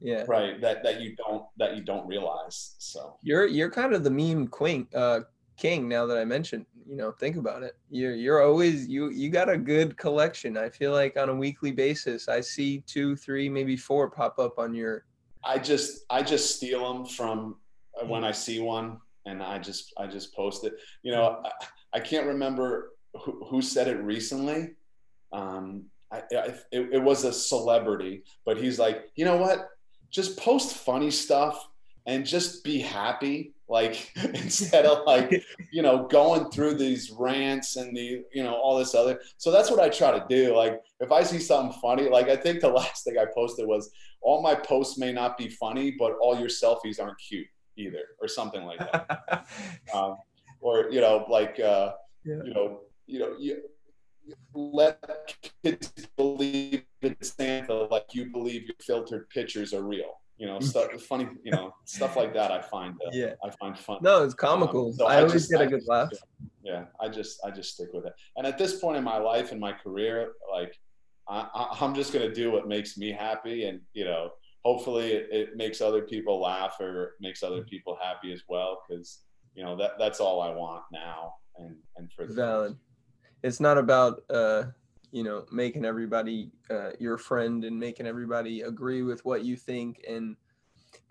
yeah. Right that that you don't that you don't realize so. You're you're kind of the meme queen uh king now that i mentioned you know think about it. You're you're always you you got a good collection. I feel like on a weekly basis i see two three maybe four pop up on your i just i just steal them from uh, when i see one and i just i just post it. You know i, I can't remember who, who, said it recently. Um I, I it, it was a celebrity but he's like you know what just post funny stuff and just be happy like instead of like you know going through these rants and the you know all this other so that's what i try to do like if i see something funny like i think the last thing i posted was all my posts may not be funny but all your selfies aren't cute either or something like that um, or you know like uh, yeah. you know you know you, let kids believe in Santa like you believe your filtered pictures are real you know, stuff funny, you know, stuff like that. I find, uh, yeah, I find fun. No, it's comical. Um, so I, I, always just, get a good laugh. Yeah, I just, I just stick with it. And at this point in my life and my career, like, I, am just gonna do what makes me happy, and you know, hopefully it, it, makes other people laugh or makes other people happy as well, because you know that that's all I want now, and and for the valid. It's not about uh you know making everybody uh, your friend and making everybody agree with what you think and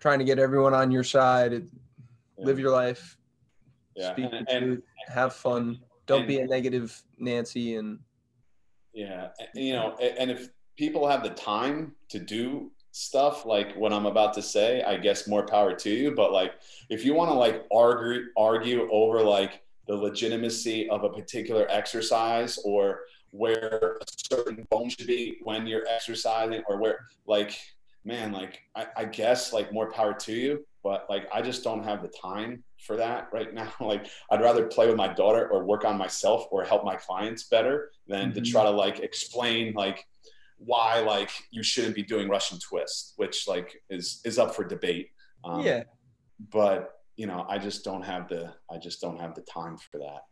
trying to get everyone on your side yeah. live your life yeah. speak and, the truth and, have fun don't and, be a negative nancy and yeah you know and if people have the time to do stuff like what i'm about to say i guess more power to you but like if you want to like argue argue over like the legitimacy of a particular exercise or where a certain bone should be when you're exercising or where like man like I, I, guess like more power to you but like i just don't have the time for that right now. Like i'd rather play with my daughter or work on myself or help my clients better than mm-hmm. to try to like explain like why like you shouldn't be doing russian twist which like is is up for debate. Um, yeah. but you know i just don't have the i just don't have the time for that.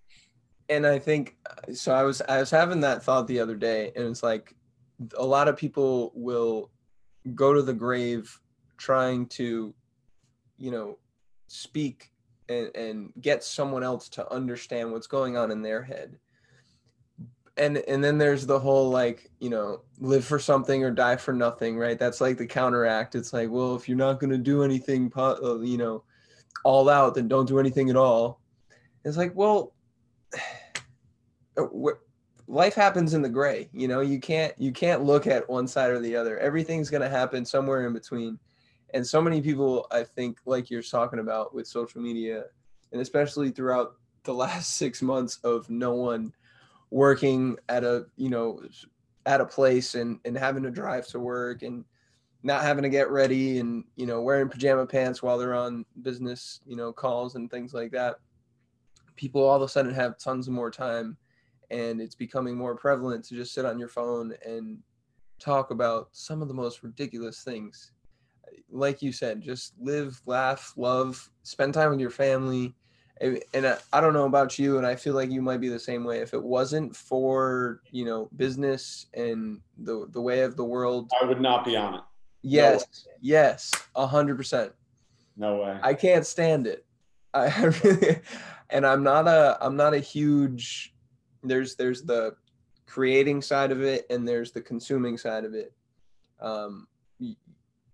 And i think so i was i was having that thought the other day and it's like a lot of people will go to the grave trying to you know speak and, and get someone else to understand what's going on in their head. And and then there's the whole like you know live for something or die for nothing right? That's like the counteract. It's like well if you're not going to do anything uh, you know all out then don't do anything at all. It's like well life happens in the gray you know? You can't you can't look at one side or the other. Everything's going to happen somewhere in between. And so many people i think like you're talking about with social media and especially throughout the last six months of no one working at a you know at a place and and having to drive to work and not having to get ready and you know wearing pajama pants while they're on business you know calls and things like that people all of a sudden have tons of more time and it's becoming more prevalent to just sit on your phone and talk about some of the most ridiculous things. Like you said just live laugh love spend time with your family. And I don't know about you and I feel like you might be the same way. If it wasn't for you know business and the the way of the world I would not be on it yes no yes a hundred percent no way I can't stand it I really and I'm not a I'm not a huge there's there's the creating side of it and there's the consuming side of it. Um,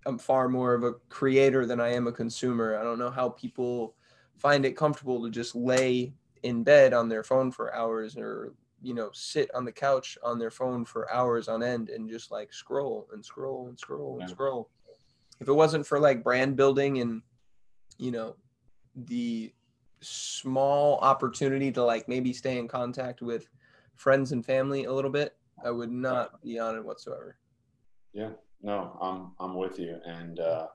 I'm far more of a creator than I am a consumer. I don't know how people find it comfortable to just lay in bed on their phone for hours or you know sit on the couch on their phone for hours on end and just like scroll and scroll and scroll and scroll. If it wasn't for like brand building and you know the small opportunity to like maybe stay in contact with friends and family a little bit, I would not be on it whatsoever. Yeah, no, I'm I'm with you, and uh,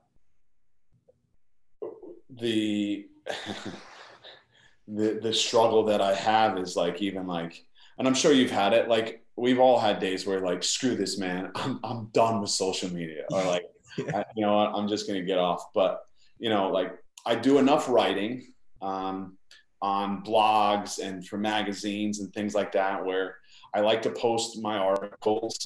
the the the struggle that I have is like even like, and I'm sure you've had it. Like we've all had days where like, screw this, man, I'm I'm done with social media, or like, yeah. I, you know what, I'm just gonna get off. But you know, like I do enough writing um, on blogs and for magazines and things like that where I like to post my articles.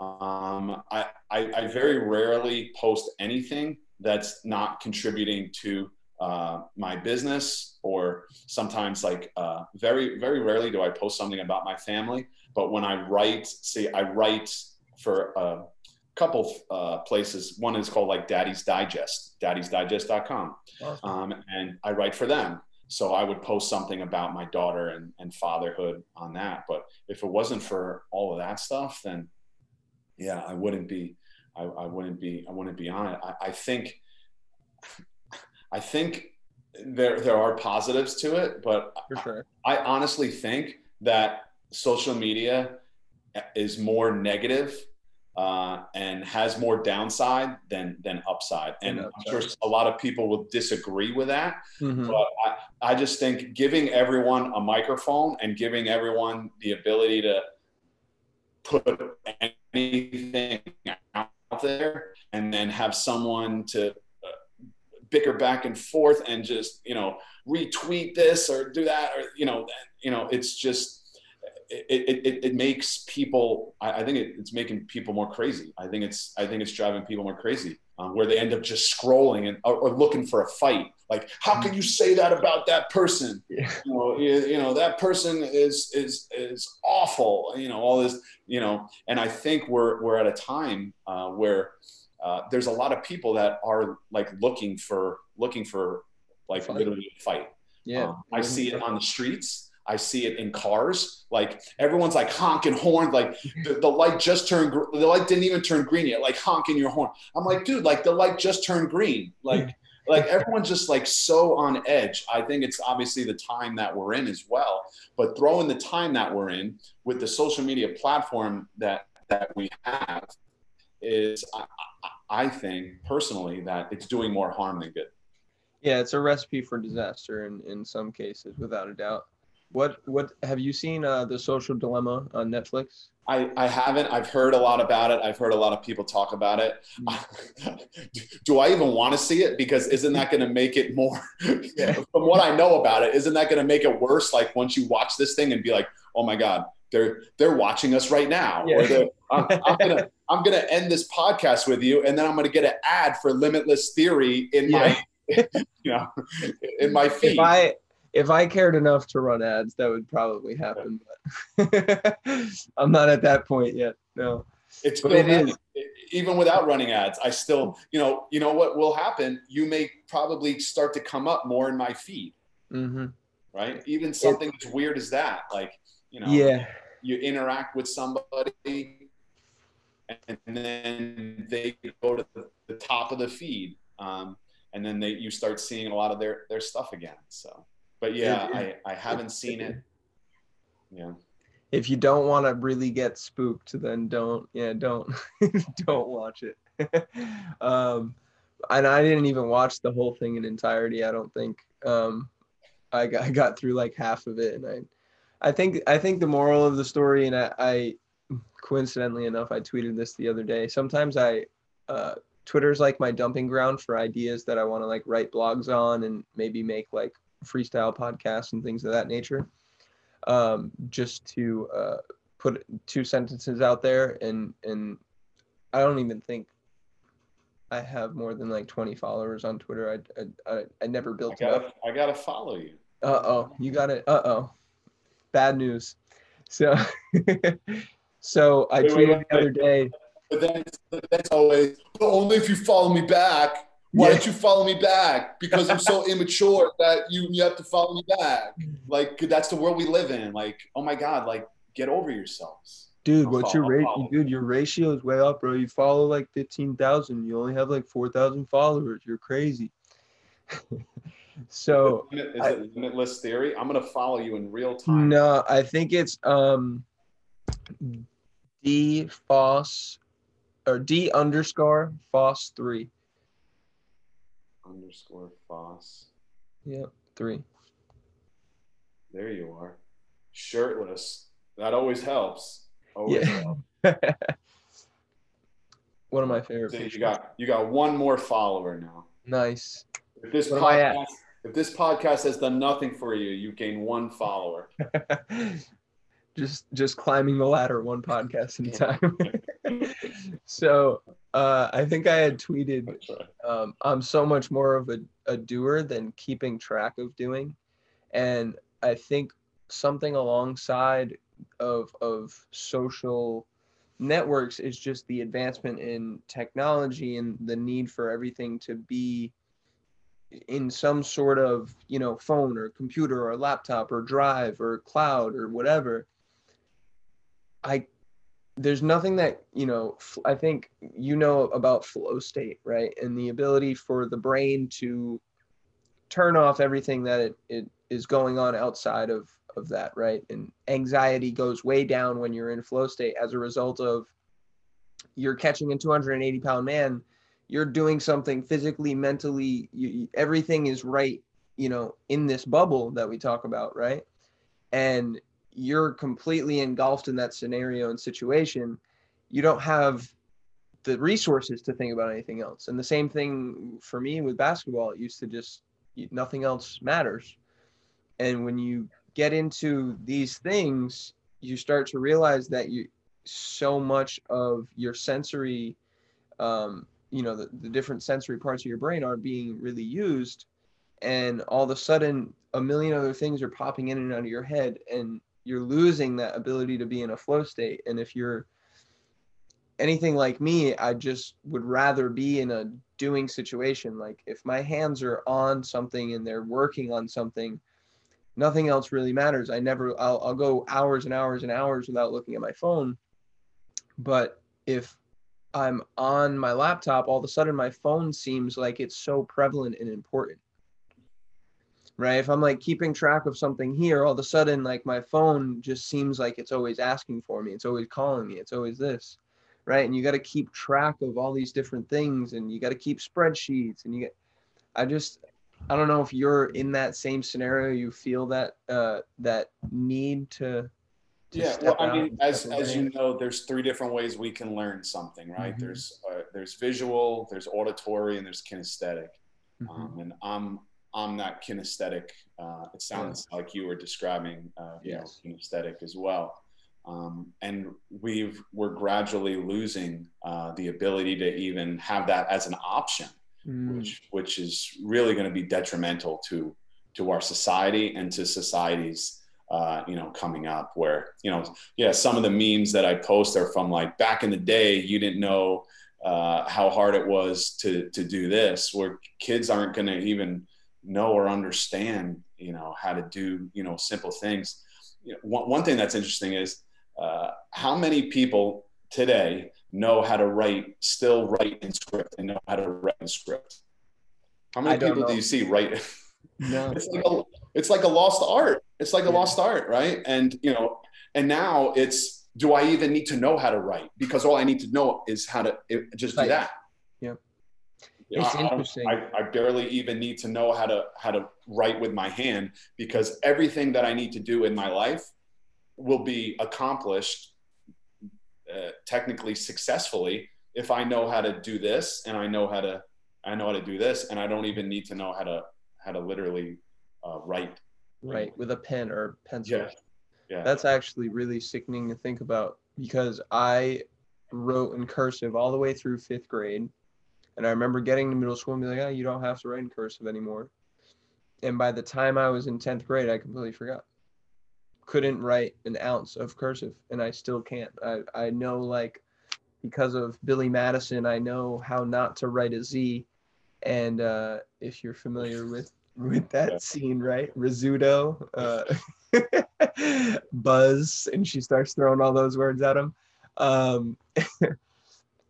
Um, I, I, I, very rarely post anything that's not contributing to uh, my business or sometimes like uh, very very rarely do I post something about my family. But when I write, see, I write for a couple uh, places. One is called like Daddy's Digest, daddysdigest.com. Awesome. Um, and I write for them so I would post something about my daughter and, and fatherhood on that. But if it wasn't for all of that stuff, then yeah, I wouldn't be, I, I wouldn't be, I wouldn't be on it. I, I think, I think there, there are positives to it, but for sure. I, I honestly think that social media is more negative uh, and has more downside than than upside. And I'm sure a lot of people will disagree with that. Mm-hmm. But I, I just think giving everyone a microphone and giving everyone the ability to put anything out there and then have someone to bicker back and forth and just you know retweet this or do that or you know you know it's just it, it, it makes people I, I think it, it's making people more crazy. I think it's i think it's driving people more crazy um, where they end up just scrolling and or, or, looking for a fight. Like how can you say that about that person? Yeah. you, know, you, you, know that person is is is awful you know all this you know and i think we're we're at a time uh, where uh, there's a lot of people that are like looking for looking for like fight. literally a fight yeah um, i see it on the streets I see it in cars. Like everyone's like honking horn, like the, the, light just turned, the light didn't even turn green yet, like honking your horn. I'm like, dude, like the light just turned green. Like, like everyone's just like so on edge. I think it's obviously the time that we're in as well. But throwing the time that we're in with the social media platform that that we have is, I, I think personally that it's doing more harm than good. Yeah, it's a recipe for disaster in, in some cases, without a doubt. What what have you seen uh, the Social Dilemma on Netflix? I, I haven't. I've heard a lot about it. I've heard a lot of people talk about it. Do I even want to see it? Because isn't that going to make it more? Yeah. From what I know about it, isn't that going to make it worse? Like once you watch this thing and be like, "Oh my god, they're they're watching us right now," yeah. or I'm, I'm, gonna I'm gonna end this podcast with you, and then I'm gonna get an ad for Limitless Theory in yeah. my you know in my feed. If I if I cared enough to run ads, that would probably happen. But I'm not at that point yet. No. It's but it is. even without running ads. I still, you know, you know what will happen? You may probably start to come up more in my feed. Mm-hmm. Right. Even something it, as weird as that, like you know, yeah, you interact with somebody, and then they go to the top of the feed, um, and then they you start seeing a lot of their their stuff again. So but yeah, I, I haven't seen it. Yeah. If you don't want to really get spooked, then don't yeah don't don't watch it. um, and I didn't even watch the whole thing in entirety. I don't think. Um, I got, I got through like half of it, and I, I think I think the moral of the story, and I, I coincidentally enough, I tweeted this the other day. Sometimes I, uh, Twitter's like my dumping ground for ideas that I want to like write blogs on and maybe make like freestyle podcasts and things of that nature. Um, just to uh, put two sentences out there, and and I don't even think I have more than like 20 followers on Twitter. I I, I, I never built I gotta, it up. I gotta follow you. Uh oh, you got it. Uh oh, bad news. So so I wait, tweeted wait, the other day. But then that's always but only if you follow me back. Why yeah. don't you follow me back? Because I'm so immature that you you have to follow me back. Mm-hmm. Like that's the world we live in. Like, oh my God, like get over yourselves. Dude, I'll what's follow, your rate? Dude, your ratio is way up, bro. You follow like fifteen thousand. You only have like four thousand followers. You're crazy. so is it, is it limitless theory? I'm gonna follow you in real time. No, I think it's um D Foss or D underscore Foss three underscore Foss. Yep, three. There you are. Shirtless. That always helps. Always yeah. helps. One of my favorite. So you got you got one more follower now. Nice. If this what podcast if this podcast has done nothing for you, you gain one follower. just just climbing the ladder one podcast at a time. so uh, I think I had tweeted, um, I'm so much more of a, a doer than keeping track of doing. And I think something alongside of, of social networks is just the advancement in technology and the need for everything to be in some sort of you know phone or computer or laptop or drive or cloud or whatever i there's nothing that you know i think you know about flow state right? And the ability for the brain to turn off everything that it, it is going on outside of of that right? And anxiety goes way down when you're in flow state as a result of you're catching a 280 pound man you're doing something physically mentally you, everything is right you know in this bubble that we talk about right and you're completely engulfed in that scenario and situation, you don't have the resources to think about anything else. And the same thing for me with basketball, it used to just nothing else matters. And when you get into these things, you start to realize that you so much of your sensory um, you know the, the different sensory parts of your brain aren't being really used and all of a sudden a million other things are popping in and out of your head and you're losing that ability to be in a flow state. And if you're anything like me i just would rather be in a doing situation. Like if my hands are on something and they're working on something nothing else really matters. I never I'll, I'll go hours and hours and hours without looking at my phone. But if I'm on my laptop, all of a sudden my phone seems like it's so prevalent and important. Right. If I'm like keeping track of something here, all of a sudden, like my phone just seems like it's always asking for me. It's always calling me. It's always this. Right. And you got to keep track of all these different things and you got to keep spreadsheets and you get, I just, I don't know if you're in that same scenario, you feel that, uh, that need to, to yeah well i mean as as you know there's three different ways we can learn something right Mhm. there's uh, there's visual there's auditory and there's kinesthetic Mhm. um, and i'm i'm that kinesthetic uh, it sounds like you were describing uh, you Yes. know kinesthetic as well um, and we've we're gradually losing uh, the ability to even have that as an option Mm, which which is really going to be detrimental to to our society and to societies uh, you know coming up where you know yeah some of the memes that i post are from like back in the day you didn't know uh, how hard it was to to do this where kids aren't going to even know or understand you know how to do you know simple things you know, one, one thing that's interesting is uh, how many people today know how to write, still write in script and know how to write in script? How many people know. do you see write? No. it's like a, it's like a lost art. It's like a Yeah. lost art, right? And you know, and now it's do I even need to know how to write? Because all I need to know is how to it, just do that. Yep. It's I interesting. I, I barely even need to know how to how to write with my hand because everything that I need to do in my life will be accomplished uh, technically successfully if I know how to do this and I know how to I know how to do this and I don't even need to know how to how to literally uh, write. Right with a pen or pencil. Yeah. Yeah. that's actually really sickening to think about because i wrote in cursive all the way through fifth grade and i remember getting to middle school and be like oh you don't have to write in cursive anymore. And by the time i was in 10th grade i completely forgot. Couldn't write an ounce of cursive and i still can't. I, I know like because of billy madison i know how not to write a z. And uh, if you're familiar with with that Yeah. scene right? Rizzuto uh, buzz and she starts throwing all those words at him. Um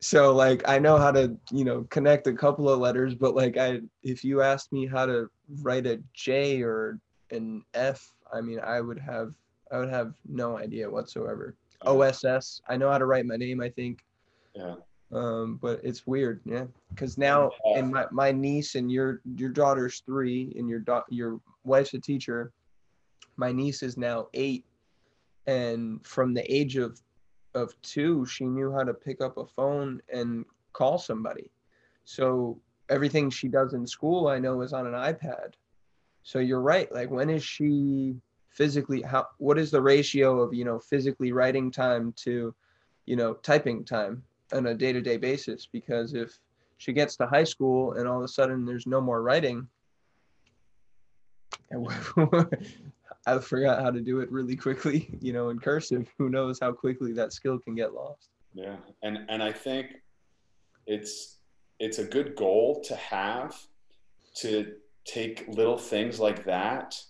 so like i know how to you know connect a couple of letters but like i if you asked me how to write a j or an f i mean i would have i would have no idea whatsoever. Oss i know how to write my name i think. Yeah. Um but it's weird yeah. Because now Yeah. and my, my niece and your your daughter's three and your da- your wife's a teacher. My niece is now eight. And from the age of of two she knew how to pick up a phone and call somebody. So everything she does in school i know is on an ipad. So you're right like when is she physically how what is the ratio of you know physically writing time to you know typing time on a day-to-day basis because if she gets to high school and all of a sudden there's no more writing I forgot how to do it really quickly, you know, in cursive. Who knows how quickly that skill can get lost? Yeah, and and I think it's it's a good goal to have to take little things like that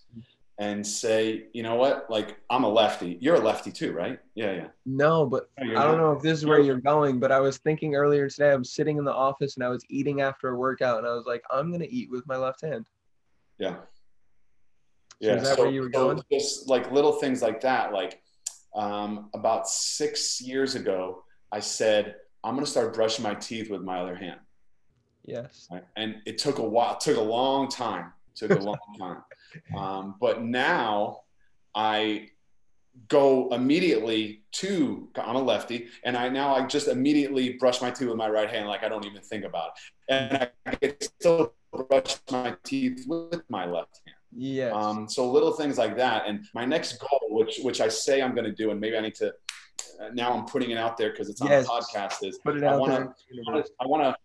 and say, you know what, like I'm a lefty. You're a lefty too, right? Yeah, yeah. No, but No, I don't not. know if this is where you're going, but I was thinking earlier today, I was sitting in the office and I was eating after a workout and I was like, I'm going to eat with my left hand. Yeah. So Yeah. is that where you were so going? Just like little things like that. Like um, about six years ago, I said, I'm going to start brushing my teeth with my other hand. Yes. Right? And it took a while, it took a long time, took a long time. Um, but now I go immediately to, I'm a lefty, and I now I just immediately brush my teeth with my right hand, like I don't even think about it. And I can still brush my teeth with my left hand. Yeah. Um, so little things like that. And my next goal, which which I say I'm going to do, and maybe I need to. Uh, now I'm putting it out there because it's on Yes. a podcast. Is Put it I out wanna- there. into the universe. I want to,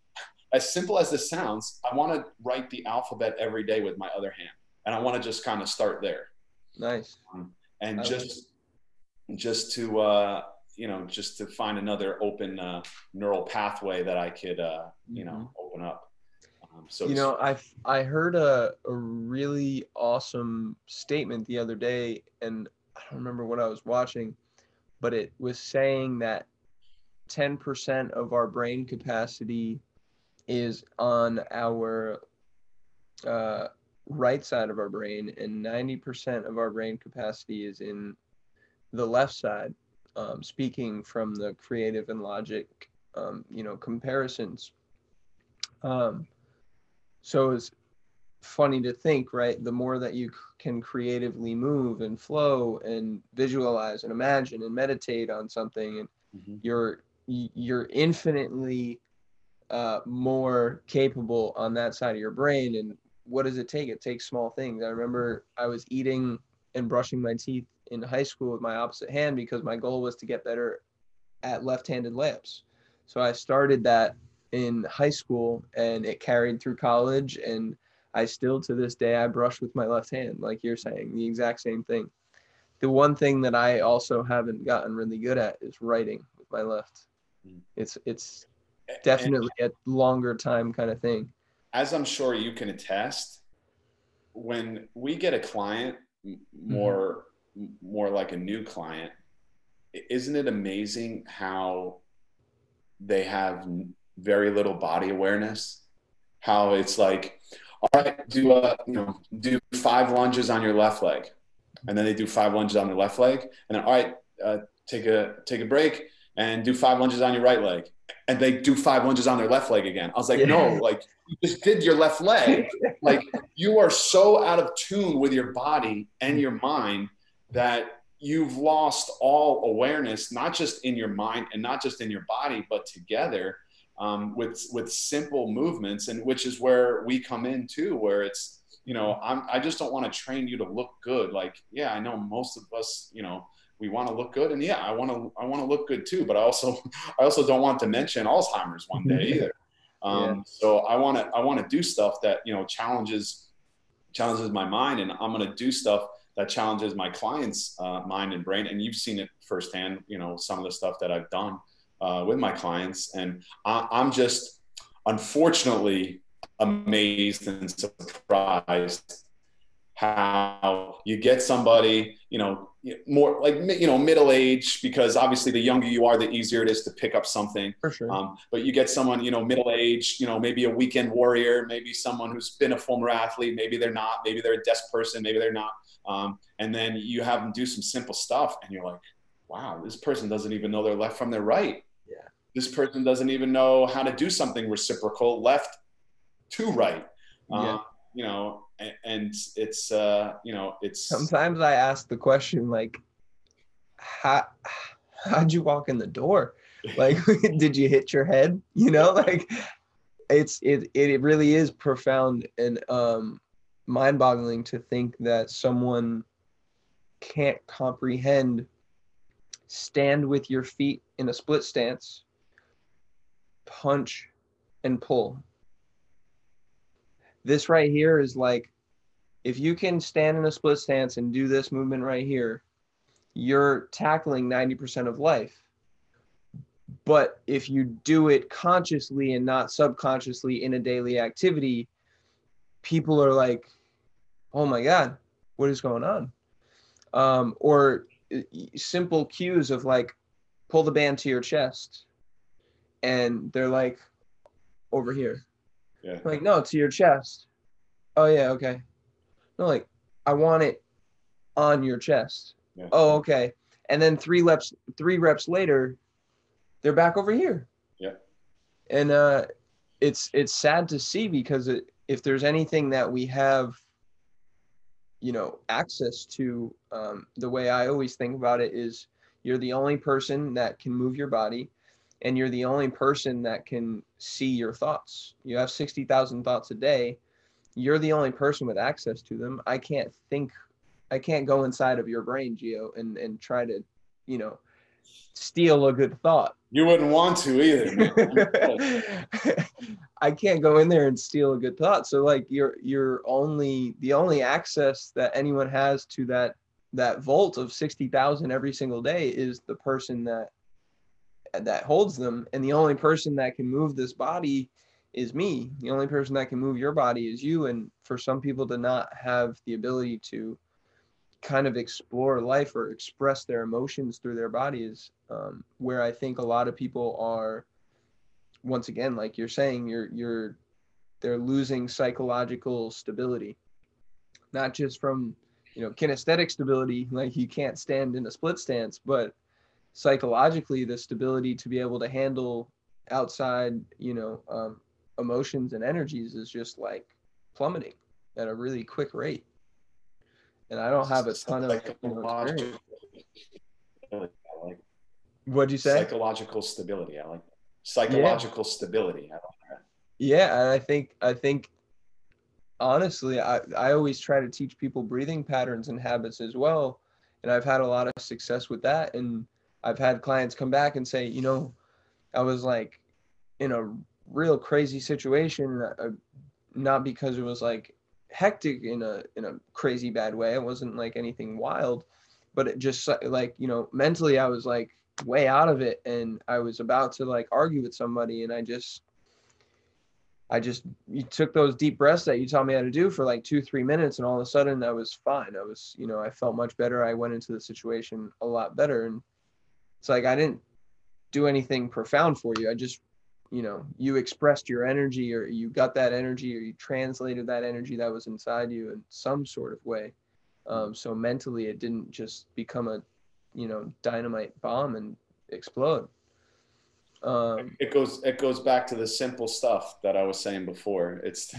as simple as this sounds, I want to write the alphabet every day with my other hand, and I want to just kind of start there, Nice. and I like just, just to, uh, you know, just to find another open uh, neural pathway that I could, uh, you know, open up. Um, so Mm-hmm. you know i i heard a, a really awesome statement the other day and i don't remember what i was watching but it was saying that 10% of our brain capacity is on our uh, right side of our brain, and 90% of our brain capacity is in the left side. Um, speaking from the creative and logic, um, you know, comparisons. Um, so it's funny to think, right? The more that you can creatively move and flow and visualize and imagine and meditate on something, and mm-hmm. you're you're infinitely uh, more capable on that side of your brain. And what does it take? It takes small things. I remember I was eating and brushing my teeth in high school with my opposite hand because my goal was to get better at left-handed layups. So I started that in high school and it carried through college and I still to this day I brush with my left hand like you're saying the exact same thing. The one thing that I also haven't gotten really good at is writing with my left. Hmm. It's it's definitely and, a longer time kind of thing. As I'm sure you can attest, when we get a client more mm-hmm. more like a new client, isn't it amazing how they have very little body awareness? How it's like, all right, do a, you know, do five lunges on your left leg, and then they do five lunges on their left leg, and then all right, uh, take a take a break and do five lunges on your right leg, and they do five lunges on their left leg again. I was like, yeah. no, like you just did your left leg. like you are so out of tune with your body and your mind that you've lost all awareness, not just in your mind and not just in your body, but together um, with with simple movements, and which is where we come in too, where it's you know I'm, I just don't want to train you to look good. Like yeah, I know most of us you know we want to look good, and yeah, I want to I want to look good too. But I also I also don't want to mention Alzheimer's one day either. Um, yeah. So I want to I want to do stuff that you know challenges challenges my mind, and I'm going to do stuff that challenges my clients' uh, mind and brain. And you've seen it firsthand. You know some of the stuff that I've done uh, with my clients, and I, I'm just unfortunately amazed and surprised how you get somebody, you know, more like you know middle age because obviously the younger you are, the easier it is to pick up something. For sure. Um, but you get someone, you know, middle age, you know, maybe a weekend warrior, maybe someone who's been a former athlete, maybe they're not, maybe they're a desk person, maybe they're not. Um, and then you have them do some simple stuff, and you're like, wow, this person doesn't even know their left from their right. Yeah. This person doesn't even know how to do something reciprocal left to right. Yeah. You know, and it's uh you know it's sometimes i ask the question like how how'd you walk in the door? Like did you hit your head? You know like it's it it really is profound and um mind-boggling to think that someone can't comprehend stand with your feet in a split stance punch and pull this right here is like if you can stand in a split stance and do this movement right here, you're tackling 90% of life. But if you do it consciously and not subconsciously in a daily activity, people are like, oh my God, what is going on? Um, or simple cues of like, pull the band to your chest. And they're like, over here. Yeah. Like, no, to your chest. Oh yeah, okay. No, like I want it on your chest. Yeah. Oh, okay. And then three reps, three reps later, they're back over here. Yeah. And uh, it's it's sad to see because it, if there's anything that we have, you know, access to, um, the way I always think about it is you're the only person that can move your body and you're the only person that can see your thoughts. You have 60,000 thoughts a day. You're the only person with access to them. I can't think, I can't go inside of your brain, Geo, and, and try to, you know, steal a good thought. You wouldn't want to either. I can't go in there and steal a good thought. So like you're you're only the only access that anyone has to that that vault of 60,000 every single day is the person that that holds them and the only person that can move this body is me. The only person that can move your body is you and for some people to not have the ability to kind of explore life or express their emotions through their bodies um, where i think a lot of people are once again like you're saying you're you're they're losing psychological stability. Not just from you know kinesthetic stability like you can't stand in a split stance but psychologically the stability to be able to handle outside you know um, emotions and energies is just like plummeting at a really quick rate and i don't have a ton of experience. what'd you say psychological stability i like psychological yeah. stability i like that yeah and i think i think honestly I, I always try to teach people breathing patterns and habits as well and i've had a lot of success with that and i've had clients come back and say you know i was like in a real crazy situation uh, not because it was like hectic in a in a crazy bad way it wasn't like anything wild but it just like you know mentally i was like way out of it and i was about to like argue with somebody and i just I just you took those deep breaths that you taught me how to do for like two, three minutes, and all of a sudden I was fine. I was, you know, I felt much better. I went into the situation a lot better. And it's like I didn't do anything profound for you. I just, you know, you expressed your energy or you got that energy or you translated that energy that was inside you in some sort of way. Um, so mentally it didn't just become a, you know, dynamite bomb and explode. Um, it goes it goes back to the simple stuff that I was saying before. It's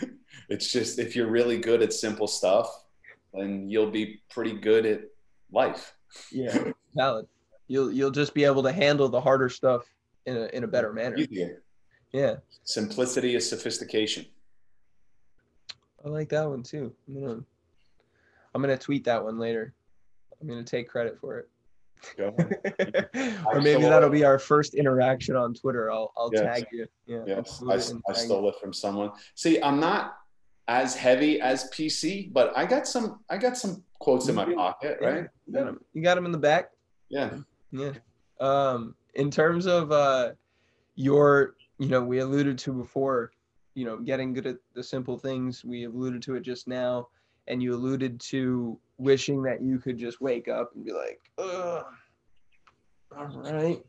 it's just if you're really good at simple stuff, then you'll be pretty good at life. Yeah, valid. You'll you'll just be able to handle the harder stuff in a in a better manner. Easier. Yeah. Simplicity is sophistication. I like that one too. I'm gonna I'm gonna tweet that one later. I'm gonna take credit for it. or maybe that'll be our first interaction on Twitter. I'll I'll yes. tag you. Yeah. Yes. I, I stole it from someone. See, I'm not as heavy as PC, but I got some I got some quotes in my pocket, right? You got them, you got them in the back? Yeah. Yeah. Um in terms of uh your you know, we alluded to before, you know, getting good at the simple things. We alluded to it just now and you alluded to wishing that you could just wake up and be like, Ugh, all right,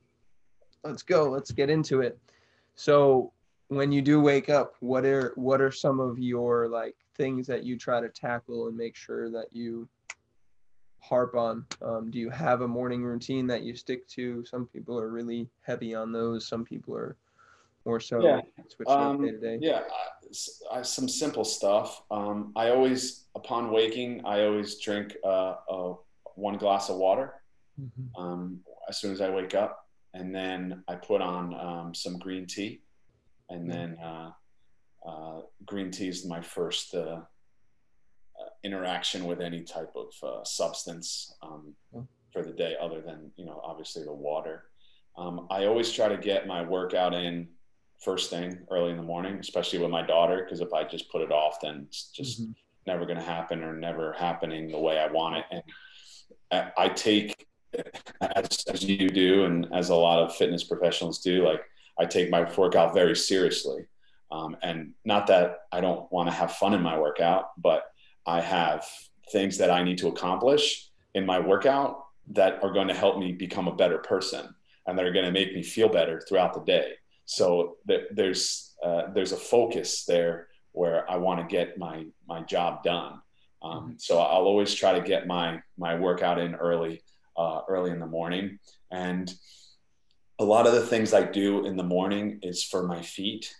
let's go, let's get into it. So when you do wake up, what are what are some of your like things that you try to tackle and make sure that you harp on? Um, do you have a morning routine that you stick to? Some people are really heavy on those. Some people are more so yeah. um, day to day. Yeah, uh, some simple stuff. Um, I always, upon waking, I always drink uh, uh, one glass of water mm-hmm. um, as soon as I wake up, and then I put on um, some green tea, and then uh, uh, green tea is my first uh, interaction with any type of substance um, for the day, other than you know obviously the water. Um, I always try to get my workout in first thing early in the morning, especially with my daughter, because if I just put it off, then it's just mm-hmm. never going to happen or never happening the way I want it. And I take, as, as you do, and as a lot of fitness professionals do, like I take my workout very seriously. Um, and not that I don't want to have fun in my workout, but I have things that I need to accomplish in my workout that are going to help me become a better person and that are going to make me feel better throughout the day. So th- there's uh, there's a focus there where I want to get my my job done. Um, so I'll always try to get my my workout in early uh, early in the morning, and a lot of the things I do in the morning is for my feet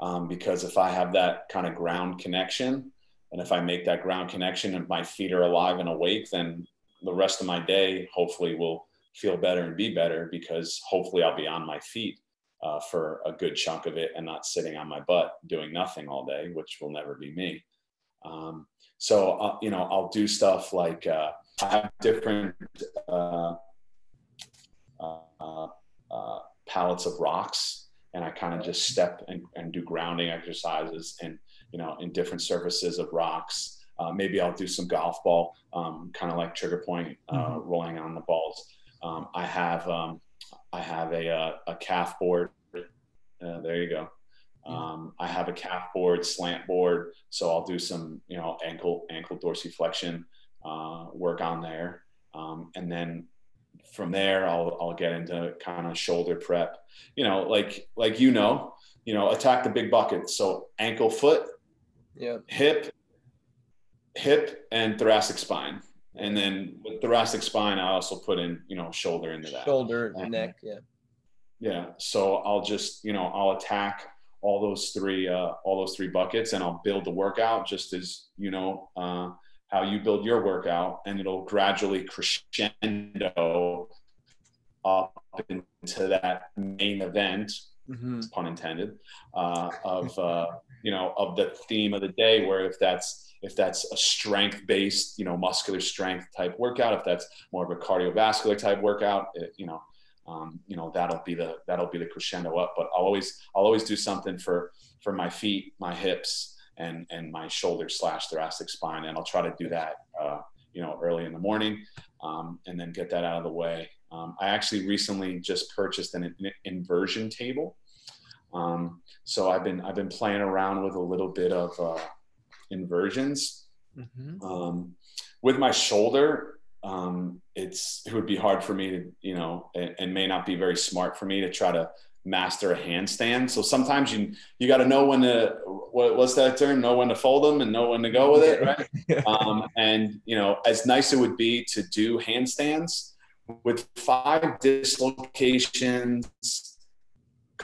um, because if I have that kind of ground connection, and if I make that ground connection and my feet are alive and awake, then the rest of my day hopefully will feel better and be better because hopefully I'll be on my feet uh, for a good chunk of it and not sitting on my butt doing nothing all day, which will never be me. Um, so, uh, you know, I'll do stuff like uh, I have different uh, uh, uh, pallets of rocks, and I kind of just step and, and, do grounding exercises and, you know, in different surfaces of rocks. maybe I'll do some golf ball, um, kind of like trigger point, mm-hmm. rolling on the balls. Um, I have um, I have a, a, uh, a calf board. Uh, there you go. Um, I have a calf board, slant board, so I'll do some, you know, ankle ankle dorsiflexion uh, work on there. Um, and then from there, I'll, I'll get into kind of shoulder prep, you know, like, like, you know, you know, attack the big bucket. So ankle, foot, yeah, hip, hip and thoracic spine. And then with thoracic spine, I also put in, you know, shoulder into that. Shoulder, neck, yeah. Yeah. So I'll just, you know, I'll attack all those three, uh, all those three buckets and I'll build the workout just as, you know, uh, how you build your workout and it'll gradually crescendo up into that main event, mm-hmm. pun intended, uh, of, uh, you know, of the theme of the day where if that's, if that's a strength based, you know, muscular strength type workout, if that's more of a cardiovascular type workout, it, you know, um, you know, that'll be the, that'll be the crescendo up, but I'll always, I'll always do something for, for my feet, my hips and, and my shoulder slash thoracic spine. And I'll try to do that, uh, you know, early in the morning um, and then get that out of the way. Um, I actually recently just purchased an, an inversion table. Um, so I've been, I've been playing around with a little bit of, uh, inversions. Mm-hmm. Um, with my shoulder, um, it's it would be hard for me to you know and, and, may not be very smart for me to try to master a handstand. So sometimes you you got to know when to what, what's that term? Know when to fold them and know when to go with it, right? um, and you know, as nice it would be to do handstands with five dislocations,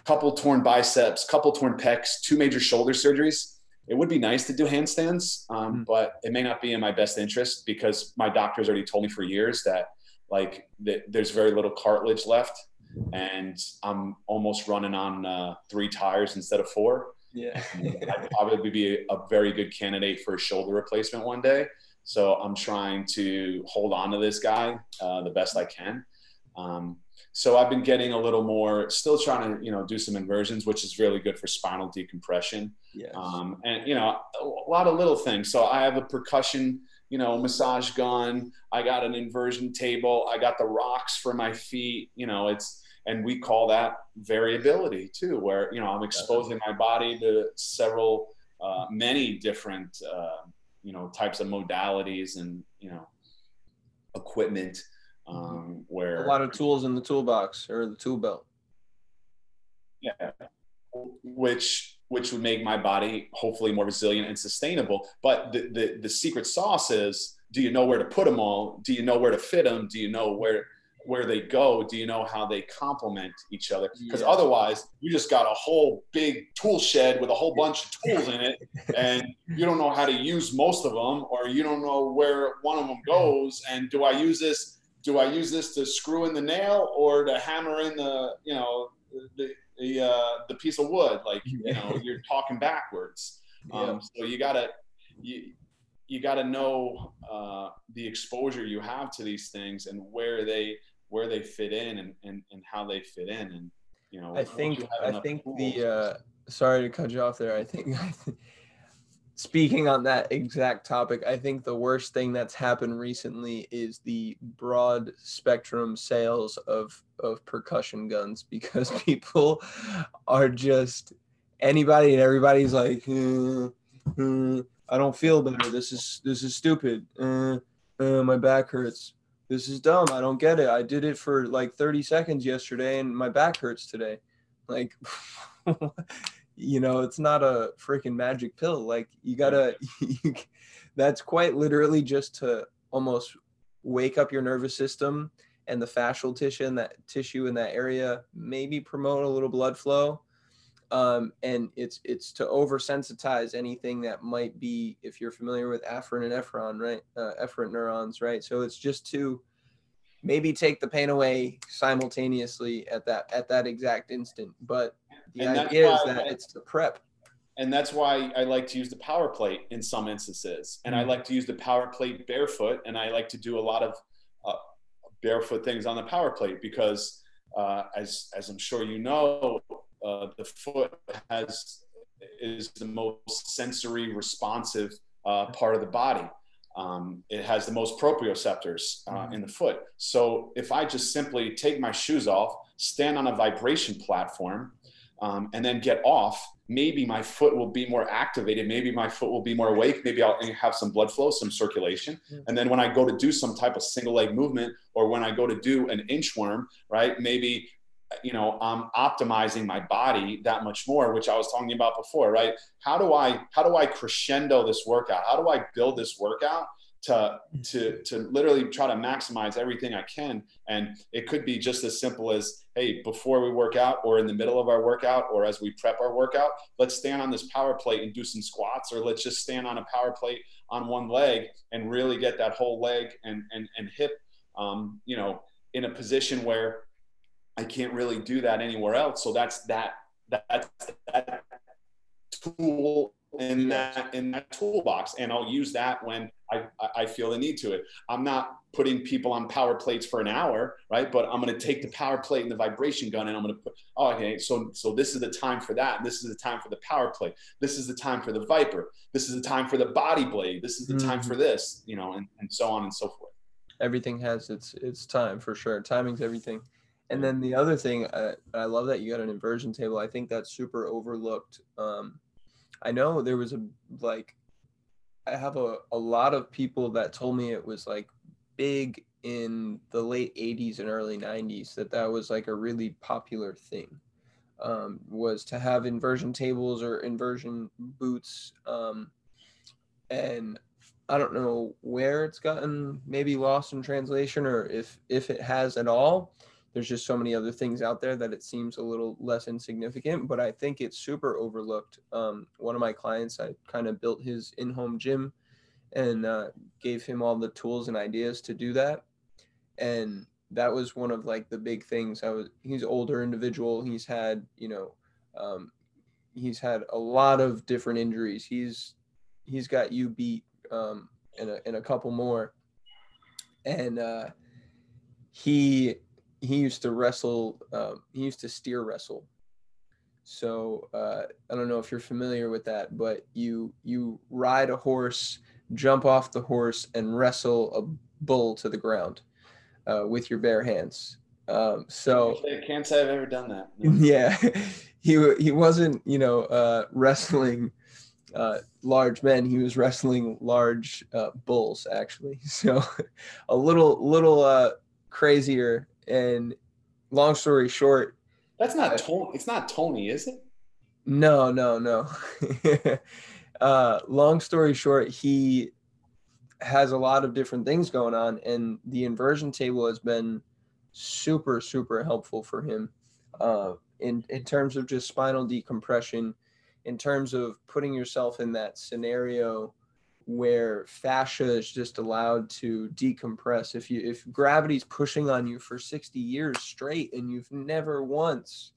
couple torn biceps, couple torn pecs, two major shoulder surgeries it would be nice to do handstands, um, mm. but it may not be in my best interest because my doctor's already told me for years that like that there's very little cartilage left, and I'm almost running on uh, three tires instead of four. Yeah, I'd probably be a, a very good candidate for a shoulder replacement one day. So I'm trying to hold on to this guy uh, the best I can. Um, so I've been getting a little more, still trying to, you know, do some inversions, which is really good for spinal decompression. Yes. Um, and, you know, a lot of little things. So I have a percussion, you know, massage gun. I got an inversion table. I got the rocks for my feet. You know, it's, and we call that variability too, where, you know, I'm exposing my body to several, uh, many different, uh, you know, types of modalities and, you know, equipment um, where a lot of tools in the toolbox or the tool belt. Yeah, which which would make my body hopefully more resilient and sustainable. But the the, the secret sauce is: do you know where to put them all? Do you know where to fit them? Do you know where where they go do you know how they complement each other because yeah. otherwise you just got a whole big tool shed with a whole bunch of tools in it and you don't know how to use most of them or you don't know where one of them goes and do i use this do I use this to screw in the nail or to hammer in the, you know, the, the, uh, the piece of wood? Like, you know, you're talking backwards. Um, So you gotta, you, you gotta know uh, the exposure you have to these things and where they, where they fit in and, and, and how they fit in. And, you know, I think, I think the, uh, sorry to cut you off there. I think, speaking on that exact topic, I think the worst thing that's happened recently is the broad spectrum sales of of percussion guns because people are just anybody and everybody's like, uh, uh, I don't feel better. This is this is stupid. Uh, my back hurts. This is dumb. I don't get it. I did it for like 30 seconds yesterday and my back hurts today. Like you know it's not a freaking magic pill like you gotta you, that's quite literally just to almost wake up your nervous system and the fascial tissue in that tissue in that area maybe promote a little blood flow um, and it's it's to oversensitize anything that might be if you're familiar with afferent and efferent right uh, efferent neurons right so it's just to maybe take the pain away simultaneously at that at that exact instant but the and idea is that it's the prep. And that's why I like to use the power plate in some instances. And mm-hmm. I like to use the power plate barefoot. And I like to do a lot of uh, barefoot things on the power plate because, uh, as, as I'm sure you know, uh, the foot has is the most sensory responsive uh, part of the body. Um, it has the most proprioceptors uh, mm-hmm. in the foot. So if I just simply take my shoes off, stand on a vibration platform, um, and then get off maybe my foot will be more activated. Maybe my foot will be more awake. Maybe I'll have some blood flow, some circulation. And then when I go to do some type of single leg movement or when I go to do an inchworm, right, maybe you know i'm optimizing my body that much more which i was talking about before right? How do i how do i crescendo this workout? How do i build this workout to to to literally try to maximize everything I can. And it could be just as simple as, hey, before we work out or in the middle of our workout or as we prep our workout, let's stand on this power plate and do some squats, or let's just stand on a power plate on one leg and really get that whole leg and and, and hip um, you know, in a position where I can't really do that anywhere else. So that's that that's that tool in that in that toolbox. And i'll use that when i i feel the need to it. I'm not putting people on power plates for an hour right? But i'm going to take the power plate and the vibration gun and i'm going to put oh, okay so so this is the time for that. And this is the time for the power plate. This is the time for the ViPR. This is the time for the body blade. This is the mm-hmm. time for this you know and, and so on and so forth. Everything has its its time for sure. Timing's everything and then the other thing, uh, I love that you got an inversion table. I think that's super overlooked. Um, I know there was a like I have a, a lot of people that told me it was like big in the late 80s and early 90s that that was like a really popular thing um, was to have inversion tables or inversion boots um, and i don't know where it's gotten maybe lost in translation or if if it has at all there's just so many other things out there that it seems a little less insignificant but i think it's super overlooked. Um, one of my clients i kind of built his in-home gym and uh, gave him all the tools and ideas to do that. And that was one of like the big things. I was he's older individual. He's had you know um, he's had a lot of different injuries. He's he's got you beat um, and, a, and a couple more. And uh, he he used to wrestle. Um, he used to steer wrestle. So uh, I don't know if you're familiar with that, but you you ride a horse, jump off the horse, and wrestle a bull to the ground uh, with your bare hands. Um, so I can't say I've ever done that. No. Yeah, he he wasn't you know uh, wrestling uh, large men. He was wrestling large uh, bulls actually. So a little little uh, crazier and long story short, that's not Tony. It's not Tony, is it? No, no, no. uh, long story short, he has a lot of different things going on, and the inversion table has been super, super helpful for him uh, in in terms of just spinal decompression, in terms of putting yourself in that scenario where fascia is just allowed to decompress. If you if gravity's pushing on you for 60 years straight and you've never once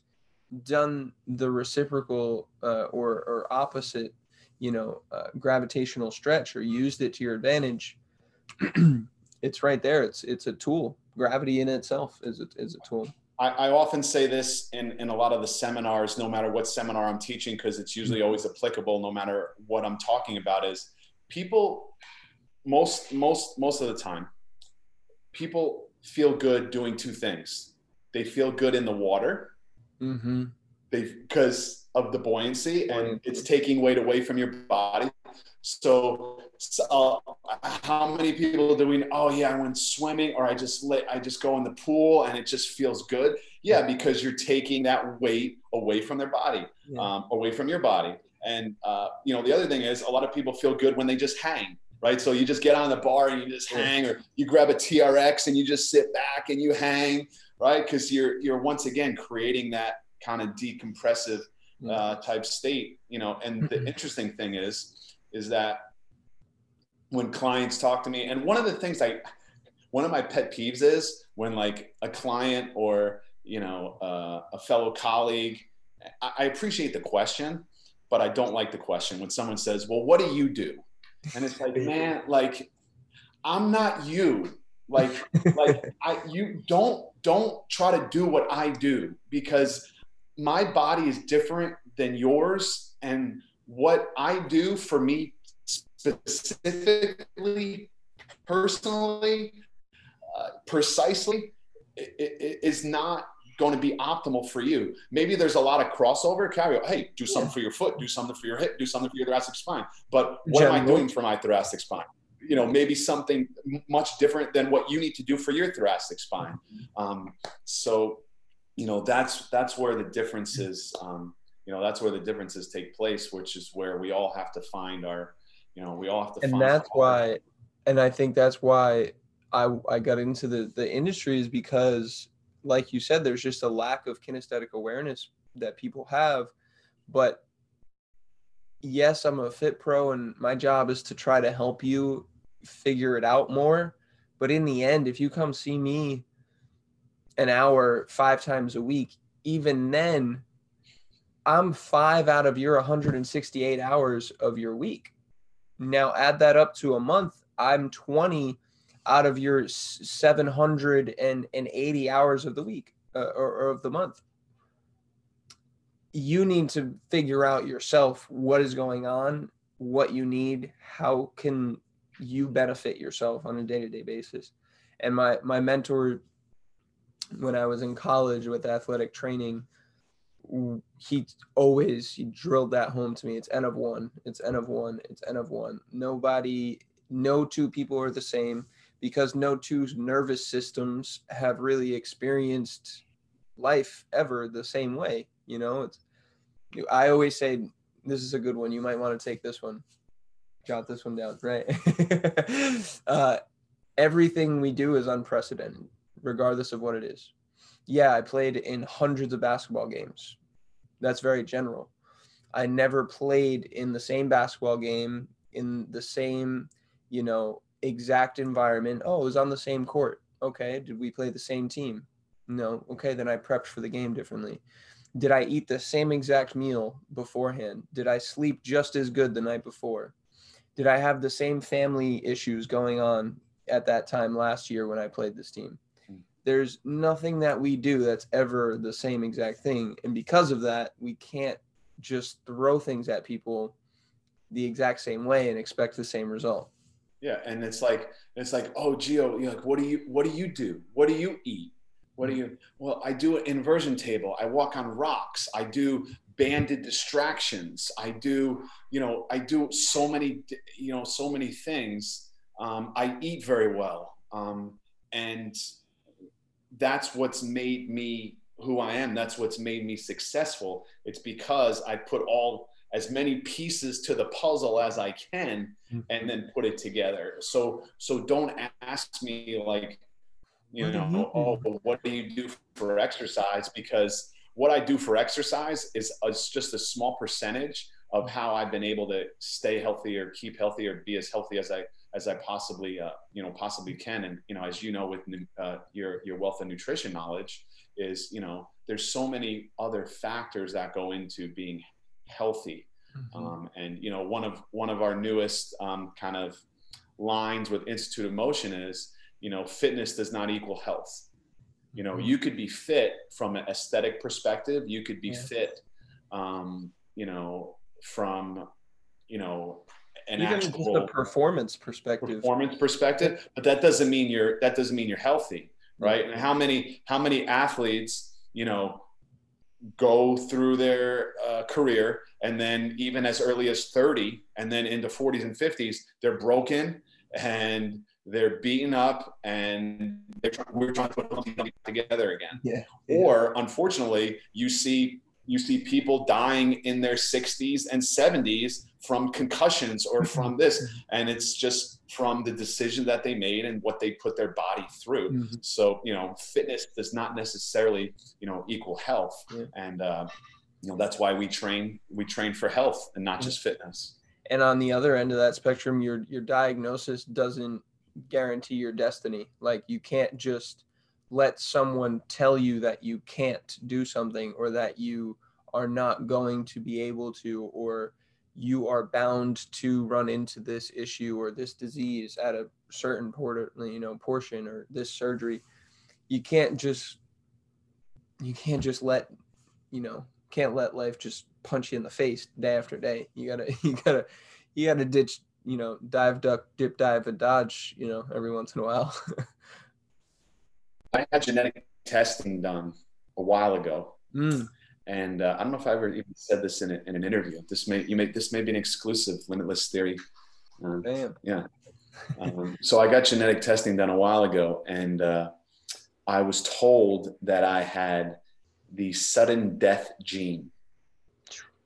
done the reciprocal uh, or or opposite you know uh, gravitational stretch or used it to your advantage it's right there. It's it's a tool. Gravity in itself is a, is a tool. I, I often say this in, in a lot of the seminars no matter what seminar i'm teaching because it's usually always applicable no matter what i'm talking about is people most most most of the time people feel good doing two things. They feel good in the water. Mm-hmm. they because of the buoyancy and it's taking weight away from your body. So, so uh, how many people do we oh yeah i went swimming or i just let i just go in the pool and it just feels good. Yeah. because you're taking that weight away from their body yeah. um, away from your body and uh, you know, the other thing is a lot of people feel good when they just hang, right? So you just get on the bar and you just hang, or you grab a TRX and you just sit back and you hang, right? Because you're you're once again creating that kind of decompressive uh, type state, you know. And the interesting thing is, is that when clients talk to me, and one of the things I, one of my pet peeves is when like a client or you know uh, a fellow colleague, I, I appreciate the question but I don't like the question when someone says, "Well, what do you do?" And it's like, man, like I'm not you. Like, like I, you don't don't try to do what I do because my body is different than yours, and what I do for me specifically, personally, uh, precisely, is not going to be optimal for you. Maybe there's a lot of crossover. Carry, hey, do something yeah. for your foot, do something for your hip, do something for your thoracic spine. But what General. am I doing for my thoracic spine? You know, maybe something much different than what you need to do for your thoracic spine. Um, so, you know, that's that's where the differences. Um, you know, that's where the differences take place, which is where we all have to find our. You know, we all have to. And that's why, and I think that's why I I got into the the industry is because like you said, there's just a lack of kinesthetic awareness that people have. But yes, I'm a fit pro, and my job is to try to help you figure it out more. But in the end, if you come see me an hour five times a week, even then, I'm five out of your 168 hours of your week. Now add that up to a month, I'm 20 out of your 780 hours of the week uh, or, or of the month. You need to figure out yourself what is going on what you need how can you benefit yourself on a day-to-day basis. And my my mentor when i was in college with athletic training he always he drilled that home to me. It's n of one it's n of one it's n of one. Nobody no two people are the same because no two nervous systems have really experienced life ever the same way. You know, it's, I always say, this is a good one. You might want to take this one. Jot this one down, right? uh, everything we do is unprecedented, regardless of what it is. Yeah, I played in hundreds of basketball games. That's very general. I never played in the same basketball game in the same, you know, exact environment. Oh, it was on the same court. Okay. Did we play the same team? No. Okay. Then I prepped for the game differently. Did I eat the same exact meal beforehand? Did I sleep just as good the night before? Did I have the same family issues going on at that time last year when I played this team? Hmm. There's nothing that we do that's ever the same exact thing. And because of that, we can't just throw things at people the exact same way and expect the same result. Yeah, and it's like it's like, oh, Geo, you're like, what do you what do you do? What do you eat? What do you? Well, I do an inversion table. I walk on rocks. I do banded distractions. I do, you know, I do so many, you know, so many things. Um, I eat very well, um, and that's what's made me who I am. That's what's made me successful. It's because I put all as many pieces to the puzzle as I can and mm-hmm. then put it together. So so don't ask me like you know oh what do you do for exercise because what I do for exercise is, is just a small percentage of how I've been able to stay healthy or keep healthy or be as healthy as I as I possibly uh, you know possibly can. And you know, as you know, with uh, your your wealth of nutrition knowledge, is you know there's so many other factors that go into being healthy. Mm-hmm. Um, and you know, one of one of our newest um, kind of lines with Institute of Motion is, you know, fitness does not equal health. You know, mm-hmm. you could be fit from an aesthetic perspective. You could be yeah. fit, um, you know, from, you know, an Even actual just a performance perspective. Performance perspective, but that doesn't mean you're that doesn't mean you're healthy, right? And how many how many athletes, you know, go through their uh, career and then even as early as 30 and then into 40s and 50s they're broken and they're beaten up and trying, we're trying to put them together again yeah. or unfortunately you see you see people dying in their 60s and 70s from concussions or from this. And it's just from the decision that they made and what they put their body through. Mm-hmm. so you know fitness does not necessarily you know equal health. Yeah. and uh, you know that's why we train we train for health and not just fitness. And on the other end of that spectrum your your diagnosis doesn't guarantee your destiny. Like you can't just let someone tell you that you can't do something or that you are not going to be able to or you are bound to run into this issue or this disease at a certain port, you know portion or this surgery you can't just you can't just let you know can't let life just punch you in the face day after day. You gotta you gotta you gotta ditch you know dive duck dip dive and dodge you know every once in a while i had genetic testing done a while ago, Mm, and uh, I don't know if I ever even said this in, a, in an interview. This may you may this may be an exclusive limitless theory. Um, damn. um, so I got genetic testing done a while ago, and uh, I was told that I had the sudden death gene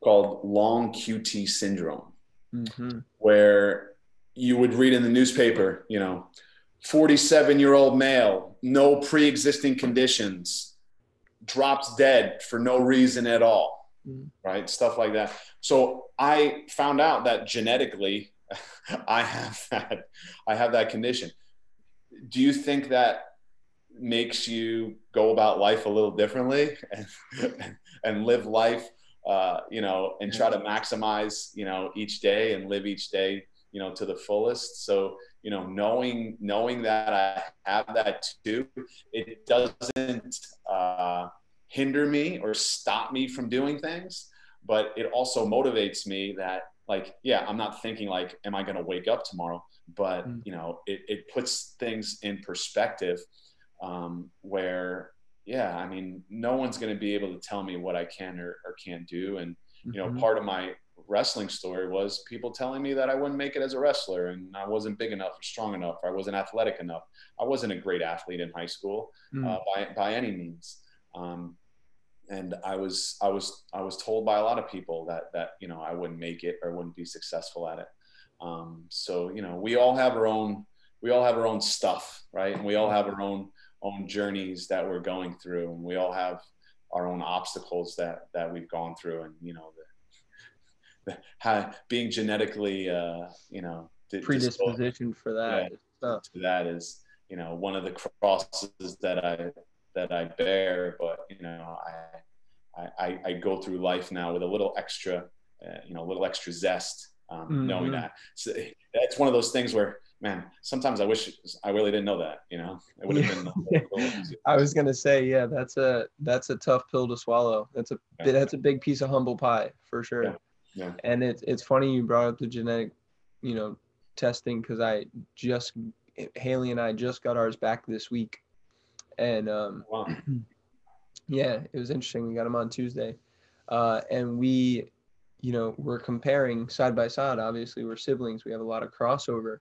called long QT syndrome, hmm where you would read in the newspaper, you know, 47 year old male, no pre existing conditions, drops dead for no reason at all, Mhm. right? Stuff like that. So I found out that genetically, I have that, I have that condition. Do you think that makes you go about life a little differently and, and live life, uh, you know, and try to maximize, you know, each day and live each day, you know, to the fullest. So, you know, knowing, knowing that I have that too, it doesn't uh, hinder me or stop me from doing things, but it also motivates me that like, yeah, I'm not thinking like, am I going to wake up tomorrow? But, Mm. you know, it, it puts things in perspective um, where yeah i mean no one's going to be able to tell me what i can or, or can't do and you know Mhm. part of my wrestling story was people telling me that i wouldn't make it as a wrestler and i wasn't big enough or strong enough or i wasn't athletic enough. I wasn't a great athlete in high school Mm. uh, by, by any means. Um, and i was i was i was told by a lot of people that that you know i wouldn't make it or wouldn't be successful at it. Um, so you know we all have our own we all have our own stuff right? And we all have our own own journeys that we're going through and we all have our own obstacles that that we've gone through and you know the, how, being genetically uh you know predisposition for that. Yeah. to that is you know one of the crosses that i that i bear but you know i i i go through life now with a little extra uh, you know a little extra zest um, knowing Mhm. that so it's one of those things where man sometimes i wish i really didn't know that you know it would have been easier. I was gonna say, yeah, that's a that's a tough pill to swallow. That's a Yeah. that's a big piece of humble pie for sure. Yeah. Yeah. And it's it's funny you brought up the genetic, you know, testing because I just Haley and I just got ours back this week, and um, wow yeah, it was interesting. We got them on Tuesday, uh, and we, you know, we're comparing side by side. Obviously, we're siblings. We have a lot of crossover,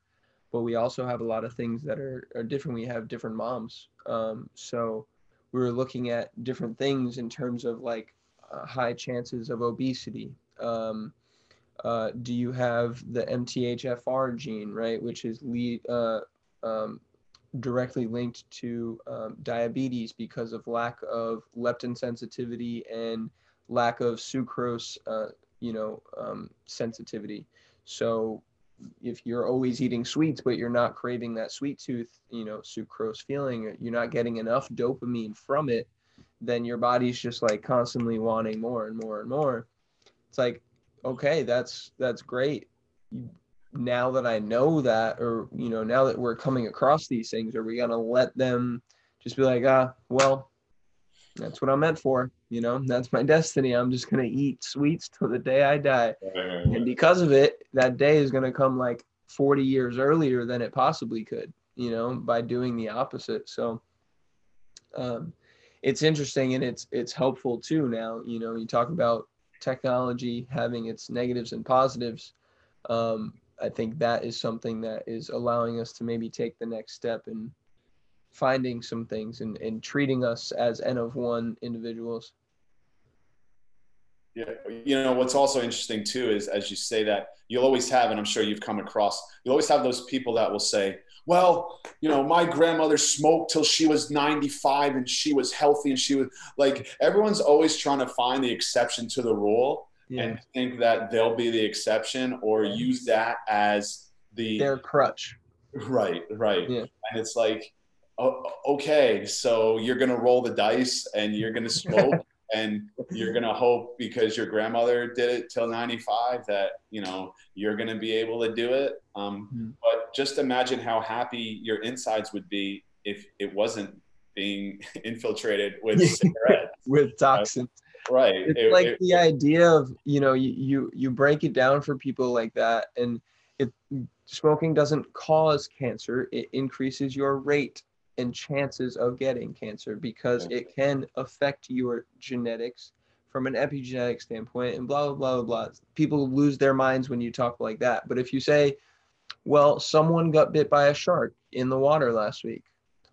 but we also have a lot of things that are, are different. We have different moms, um, so we were looking at different things in terms of like uh, high chances of obesity. Um, uh, do you have the MTHFR gene, right, which is lead, uh, um, directly linked to um, diabetes because of lack of leptin sensitivity and lack of sucrose, uh, you know, um, sensitivity. So if you're always eating sweets, but you're not craving that sweet tooth, you know, sucrose feeling, you're not getting enough dopamine from it, then your body's just like constantly wanting more and more and more. It's like, okay, that's that's great. Now that I know that, or you know, now that we're coming across these things, are we gonna let them just be like, ah, well, that's what I'm meant for, you know, that's my destiny. I'm just gonna eat sweets till the day I die, and because of it, that day is gonna come like 40 years earlier than it possibly could, you know, by doing the opposite. So, um, it's interesting and it's it's helpful too. Now, you know, you talk about technology having its negatives and positives. Um, I think that is something that is allowing us to maybe take the next step in finding some things and, and treating us as N of one individuals. Yeah, you know what's also interesting too is as you say that you'll always have, and I'm sure you've come across, you'll always have those people that will say, "Well, you know, my grandmother smoked till she was 95 and she was healthy and she was like." Everyone's always trying to find the exception to the rule Yeah. and think that they'll be the exception or use that as the Their crutch. right, right, Yeah. and it's like, okay, so you're gonna roll the dice and you're gonna smoke and you're gonna hope because your grandmother did it till 95 that you know you're gonna be able to do it. Um, Mhm. But just imagine how happy your insides would be if it wasn't being infiltrated with cigarettes. with toxins. Right. It's It- like it- the idea of you know you, you you break it down for people like that, and it smoking doesn't cause cancer; it increases your rate and chances of getting cancer because it can affect your genetics from an epigenetic standpoint and blah blah blah blah blah. People lose their minds when you talk like that. But if you say, well, someone got bit by a shark in the water last week,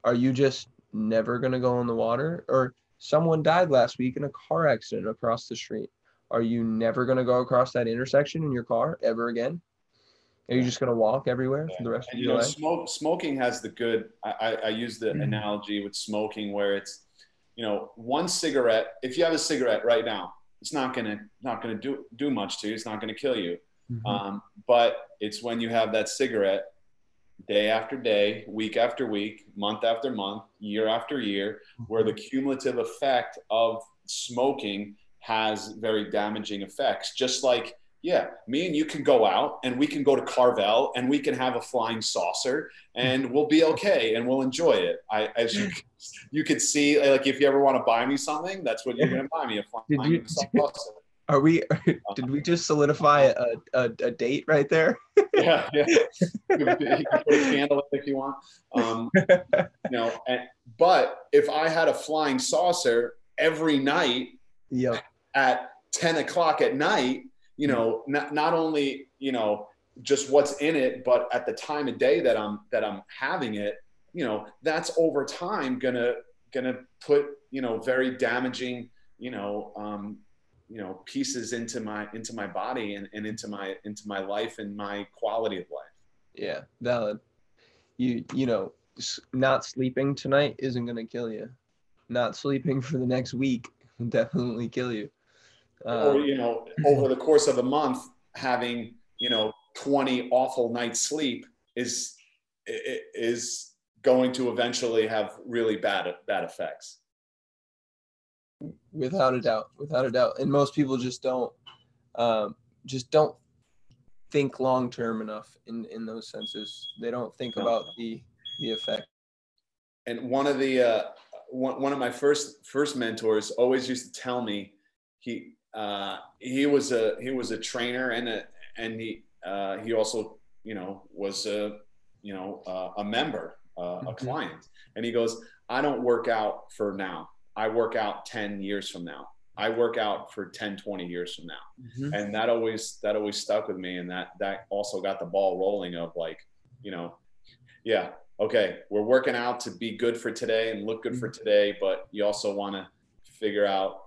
are you just never gonna go in the water? Or someone died last week in a car accident across the street. Are you never gonna go across that intersection in your car ever again? Are you just gonna walk everywhere for the rest And of you your know, life? smoke smoking has the good. I, I, I use the Mhm. analogy with smoking where it's, you know, one cigarette. If you have a cigarette right now, it's not gonna not gonna do do much to you. It's not gonna kill you. Mhm. Um, but it's when you have that cigarette day after day, week after week, month after month, year after year, where the cumulative effect of smoking has very damaging effects. Just like, yeah, me and you can go out and we can go to Carvel and we can have a flying saucer and we'll be okay and we'll enjoy it. I, as you, you could see, like, if you ever want to buy me something, that's what you're going to buy me a flying you- saucer. Are we? Did we just solidify a, a, a date right there? yeah, yeah. You can put a candle if you want. Um, you know, and, but if I had a flying saucer every night Yep. at 10 o'clock at night, you know, not, not only, you know, just what's in it, but at the time of day that I'm, that I'm having it, you know, that's over time gonna, gonna put, you know, very damaging, you know, um, you know, pieces into my, into my body and, and into my, into my life and my quality of life. Yeah. Valid. You you know, not sleeping tonight isn't gonna kill you. Not sleeping for the next week will definitely kill you. or Um, you know over the course of a month having you know 20 awful nights sleep is is going to eventually have really bad bad effects without a doubt without a doubt. And most people just don't um, just don't think long term enough in in those senses. They don't think No. about the the effect. And one of the uh, one, one of my first first mentors always used to tell me he uh, he was a he was a trainer and a and he uh, he also you know was a you know uh, a member uh, a Mhm. client. And he goes I don't work out for now I work out 10 years from now. I work out for 10 20 years from now. And that always that always stuck with me and that that also got the ball rolling of like you know yeah okay we're working out to be good for today and look good for today but you also want to figure out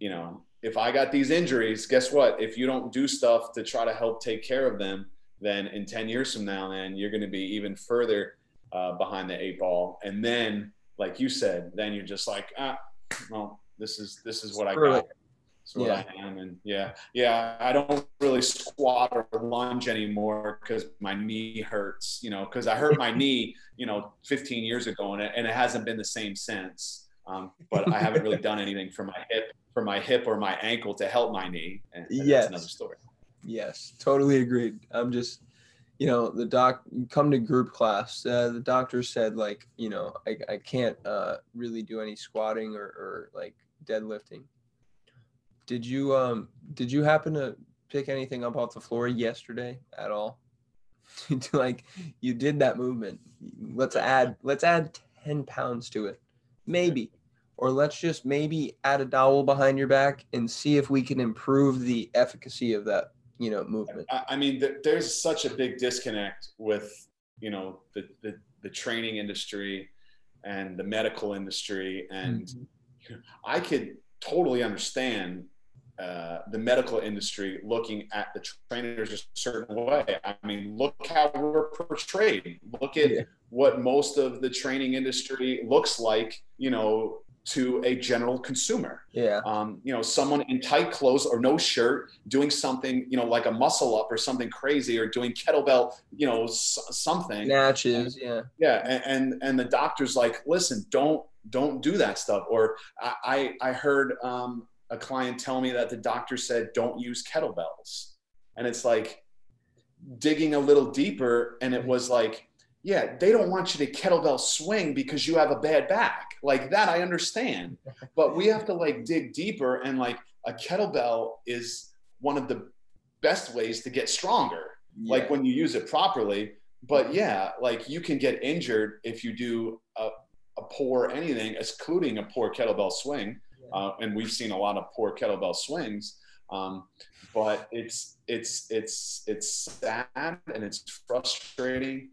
you know if i got these injuries guess what? If you don't do stuff to try to help take care of them then in 10 years from now man you're going to be even further uh, behind the eight ball. And then like you said then you're just like ah well this is this is what i got it. it's what I am, and yeah, yeah. I don't really squat or lunge anymore because my knee hurts. You know, because I hurt my knee, you know, 15 years ago, and it, and it hasn't been the same since. Um, but I haven't really done anything for my hip, for my hip or my ankle to help my knee. And, and Yes. that's another story. Yes, totally agreed. I'm just, you know, the doc come to group class. Uh, the doctor said like, you know, I, I can't uh, really do any squatting or, or like deadlifting. Did you um did you happen to pick anything up off the floor yesterday at all? like you did that movement. Let's add let's add ten pounds to it, maybe, or let's just maybe add a dowel behind your back and see if we can improve the efficacy of that you know movement. I, mean, th- there's such a big disconnect with you know the, the the training industry and the medical industry, and Mm-hmm. I could totally understand uh, the medical industry looking at the trainers a certain way. I mean, look how we're portrayed. Look at Yeah. what most of the training industry looks like, you know, to a general consumer. Yeah. Um, you know, someone in tight clothes or no shirt doing something, you know, like a muscle up or something crazy or doing kettlebell, you know, s- something Snatches. Yeah. yeah and, and and the doctor's like listen don't don't do that stuff or i i I heard um, a client tell me that the doctor said don't use kettlebells and it's like digging a little deeper and it was like yeah they don't want you to kettlebell swing because you have a bad back like that i understand but we have to like dig deeper and like a kettlebell is one of the best ways to get stronger like when you use it properly. But yeah, like you can get injured if you do a, a poor anything, excluding a poor kettlebell swing. Uh, and we've seen a lot of poor kettlebell swings. Um, but it's it's it's it's sad and it's frustrating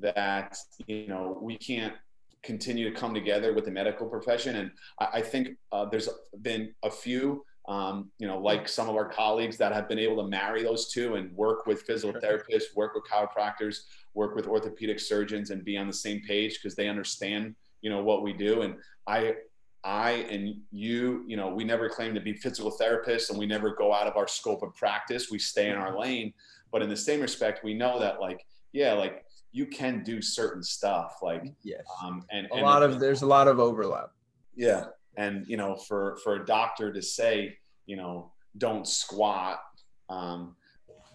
that you know we can't continue to come together with the medical profession. And I, I think uh, there's been a few, um, you know, like some of our colleagues that have been able to marry those two and work with physical therapists, work with chiropractors, work with orthopedic surgeons, and be on the same page because they understand, you know, what we do. And I, I and you, you know, we never claim to be physical therapists and we never go out of our scope of practice. We stay in our lane. But in the same respect, we know that, like, yeah, like you can do certain stuff like yes. um, and a and lot of there's a lot of overlap. Yeah and you know for for a doctor to say you know don't squat um,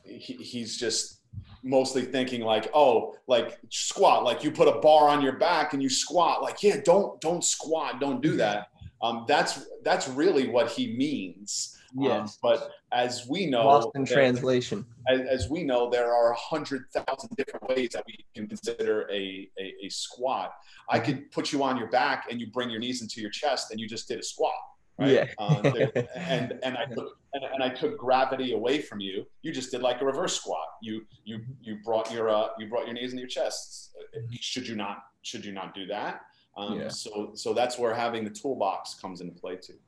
he, he's just mostly thinking like oh like squat like you put a bar on your back and you squat like yeah don't don't squat don't do that. Um, that's that's really what he means yes. Um, but as we know, lost in translation. As, as, we know, there are a hundred thousand different ways that we can consider a, a, a squat. I could put you on your back and you bring your knees into your chest and you just did a squat. Right? Yeah. there, and and I took and, and, I took gravity away from you. You just did like a reverse squat. You you you brought your uh, you brought your knees into your chest. Should you not should you not do that? Um, yeah. So so that's where having the toolbox comes into play too.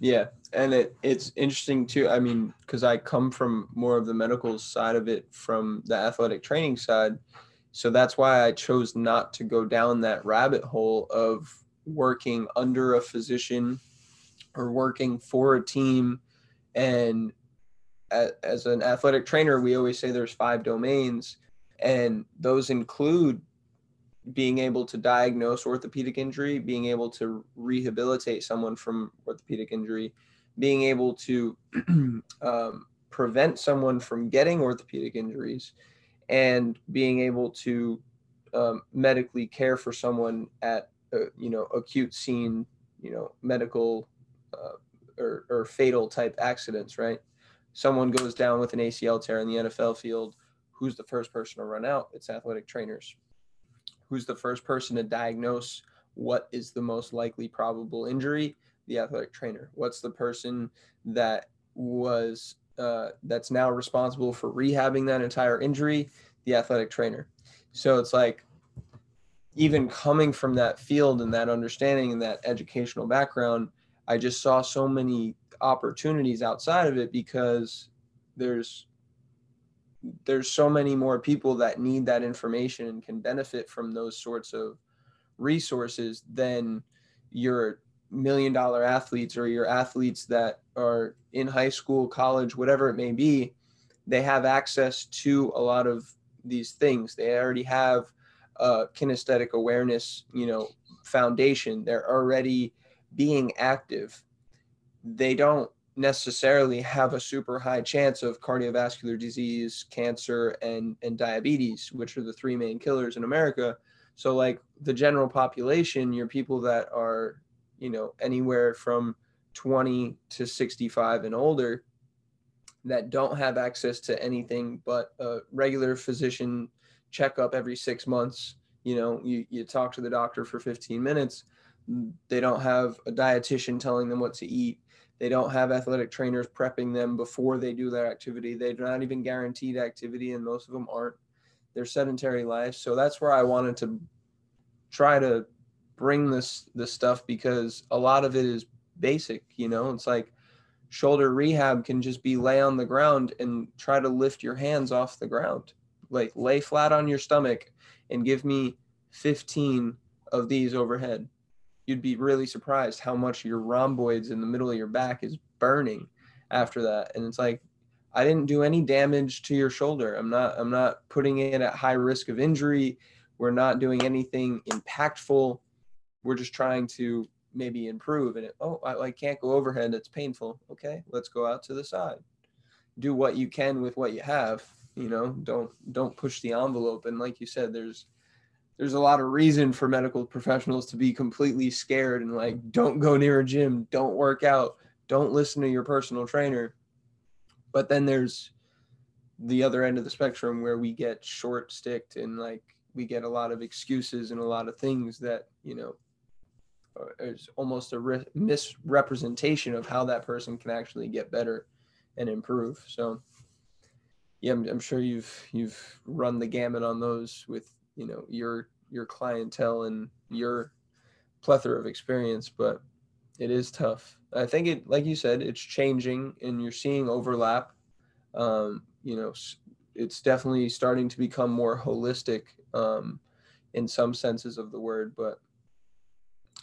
Yeah, and it it's interesting too. I mean, because I come from more of the medical side of it, from the athletic training side, so that's why I chose not to go down that rabbit hole of working under a physician or working for a team. And as an athletic trainer, we always say there's five domains, and those include being able to diagnose orthopedic injury, being able to rehabilitate someone from orthopedic injury, being able to um, prevent someone from getting orthopedic injuries, and being able to um, medically care for someone at uh, you know acute scene, you know medical uh, or, or fatal type accidents, right? Someone goes down with an ACL tear in the NFL field. Who's the first person to run out? It's athletic trainers who's the first person to diagnose what is the most likely probable injury? The athletic trainer. What's the person that was uh, that's now responsible for rehabbing that entire injury? The athletic trainer. So it's like even coming from that field and that understanding and that educational background i just saw so many opportunities outside of it because there's there's so many more people that need that information and can benefit from those sorts of resources than your million dollar athletes or your athletes that are in high school, college, whatever it may be. They have access to a lot of these things. They already have a kinesthetic awareness, you know, foundation. They're already being active. They don't necessarily have a super high chance of cardiovascular disease, cancer, and and diabetes, which are the three main killers in America. So like the general population, your people that are, you know, anywhere from 20 to 65 and older that don't have access to anything but a regular physician checkup every six months. You know, you, you talk to the doctor for 15 minutes. They don't have a dietitian telling them what to eat they don't have athletic trainers prepping them before they do their activity. They're not even guaranteed activity, and most of them aren't. They're sedentary life. So that's where I wanted to try to bring this this stuff because a lot of it is basic. You know, it's like shoulder rehab can just be lay on the ground and try to lift your hands off the ground. Like lay flat on your stomach and give me 15 of these overhead you'd be really surprised how much your rhomboids in the middle of your back is burning after that. And it's like, I didn't do any damage to your shoulder. I'm not I'm not putting it at high risk of injury. We're not doing anything impactful. We're just trying to maybe improve. And it, oh, I, I can't go overhead. It's painful. Okay, let's go out to the side. Do what you can with what you have. You know, don't don't push the envelope. And like you said, there's there's a lot of reason for medical professionals to be completely scared and like don't go near a gym don't work out don't listen to your personal trainer but then there's the other end of the spectrum where we get short sticked and like we get a lot of excuses and a lot of things that you know is almost a re- misrepresentation of how that person can actually get better and improve. So yeah, I'm, I'm sure you've you've run the gamut on those with you know your your clientele and your plethora of experience, but it is tough. I think it, like you said, it's changing, and you're seeing overlap. Um, you know, it's definitely starting to become more holistic um, in some senses of the word, but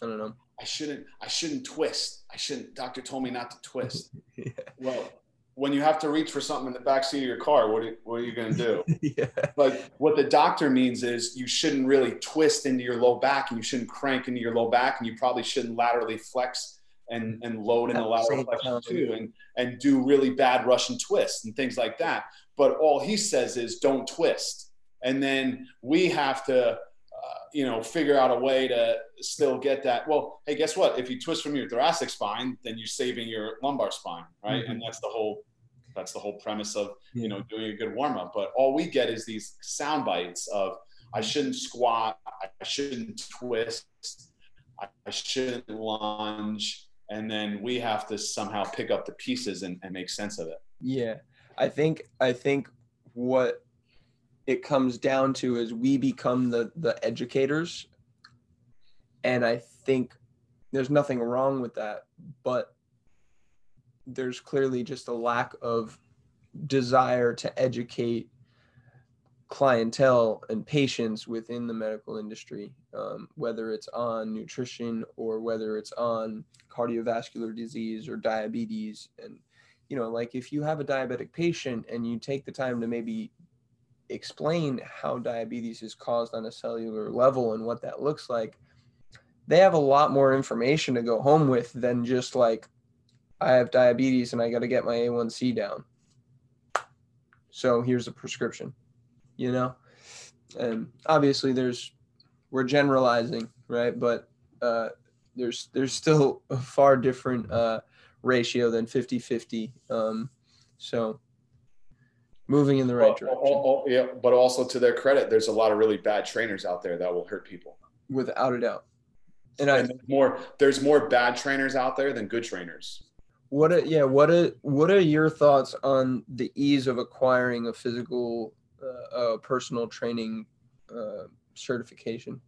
I don't know. I shouldn't. I shouldn't twist. I shouldn't. Doctor told me not to twist. yeah. Well, when you have to reach for something in the back seat of your car, what are, what are you going to do? yeah. Like what the doctor means is you shouldn't really twist into your low back and you shouldn't crank into your low back and you probably shouldn't laterally flex and, and load in the lateral flexion too and, and do really bad Russian twists and things like that. But all he says is don't twist. And then we have to, you know, figure out a way to still get that. Well, hey, guess what? If you twist from your thoracic spine, then you're saving your lumbar spine, right? Mm-hmm. And that's the whole that's the whole premise of you know doing a good warm up. But all we get is these sound bites of I shouldn't squat, I shouldn't twist, I shouldn't lunge, and then we have to somehow pick up the pieces and, and make sense of it. Yeah, I think I think what it comes down to is we become the the educators, and I think there's nothing wrong with that, but there's clearly just a lack of desire to educate clientele and patients within the medical industry, um, whether it's on nutrition or whether it's on cardiovascular disease or diabetes. And, you know, like if you have a diabetic patient and you take the time to maybe explain how diabetes is caused on a cellular level and what that looks like, they have a lot more information to go home with than just like, I have diabetes and I got to get my A1C down. So here's a prescription, you know? And obviously there's, we're generalizing, right? But uh, there's, there's still a far different uh, ratio than 50 50. Um, so moving in the right well, direction. yeah, but also to their credit, there's a lot of really bad trainers out there that will hurt people. Without a doubt. And, and I, more, there's more bad trainers out there than good trainers. What are, yeah, what are what are your thoughts on the ease of acquiring a physical uh, uh, personal training uh, certification?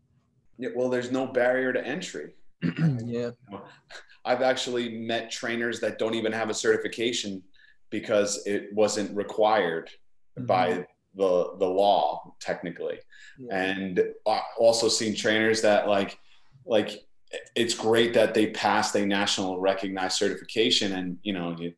Yeah, well, there's no barrier to entry. yeah. I've actually met trainers that don't even have a certification because it wasn't required mm-hmm. by the the law technically. Yeah. And also seen trainers that like like it's great that they passed a national recognized certification and you know you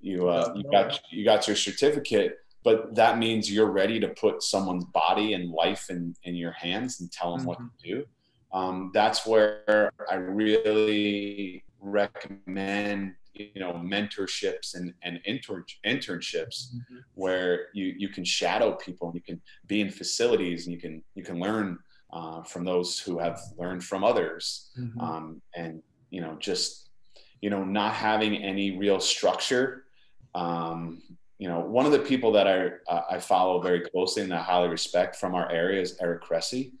you uh, you got you got your certificate but that means you're ready to put someone's body and life in in your hands and tell them mm-hmm. what to do um, that's where i really recommend you know mentorships and and inter- internships mm-hmm. where you you can shadow people and you can be in facilities and you can you can learn uh, from those who have learned from others mm-hmm. um, and you know just you know not having any real structure um, you know one of the people that i uh, i follow very closely and i highly respect from our area is eric cressey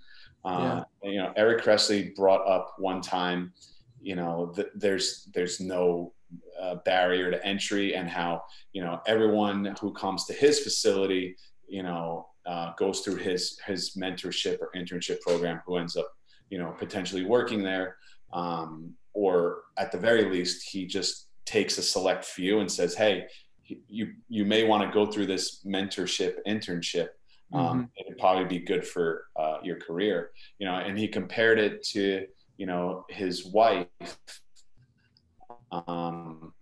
uh, yeah. you know eric cressey brought up one time you know th- there's there's no uh, barrier to entry and how you know everyone who comes to his facility you know uh, goes through his his mentorship or internship program who ends up you know potentially working there um, or at the very least he just takes a select few and says hey you you may want to go through this mentorship internship um, mm-hmm. it'd probably be good for uh, your career you know and he compared it to you know his wife um,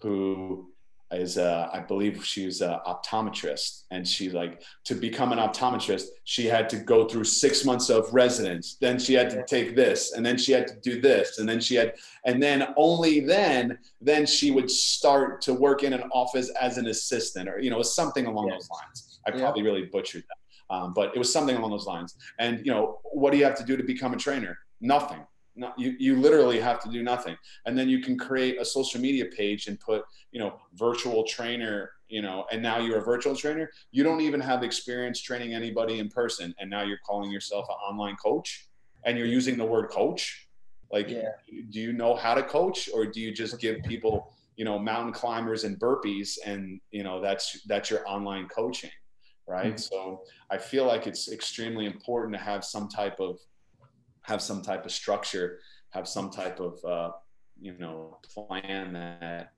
who is uh, I believe she was an optometrist, and she like to become an optometrist, she had to go through six months of residence. Then she had to take this, and then she had to do this, and then she had, and then only then, then she would start to work in an office as an assistant, or you know, something along yes. those lines. I probably yeah. really butchered that, um, but it was something along those lines. And you know, what do you have to do to become a trainer? Nothing you, you literally have to do nothing and then you can create a social media page and put you know virtual trainer you know and now you're a virtual trainer you don't even have experience training anybody in person and now you're calling yourself an online coach and you're using the word coach Like, Yeah. do you know how to coach, or do you just give people, you know, mountain climbers and burpees, and you know that's that's your online coaching, right? Mhm. So I feel like it's extremely important to have some type of have some type of structure, have some type of uh, you know plan that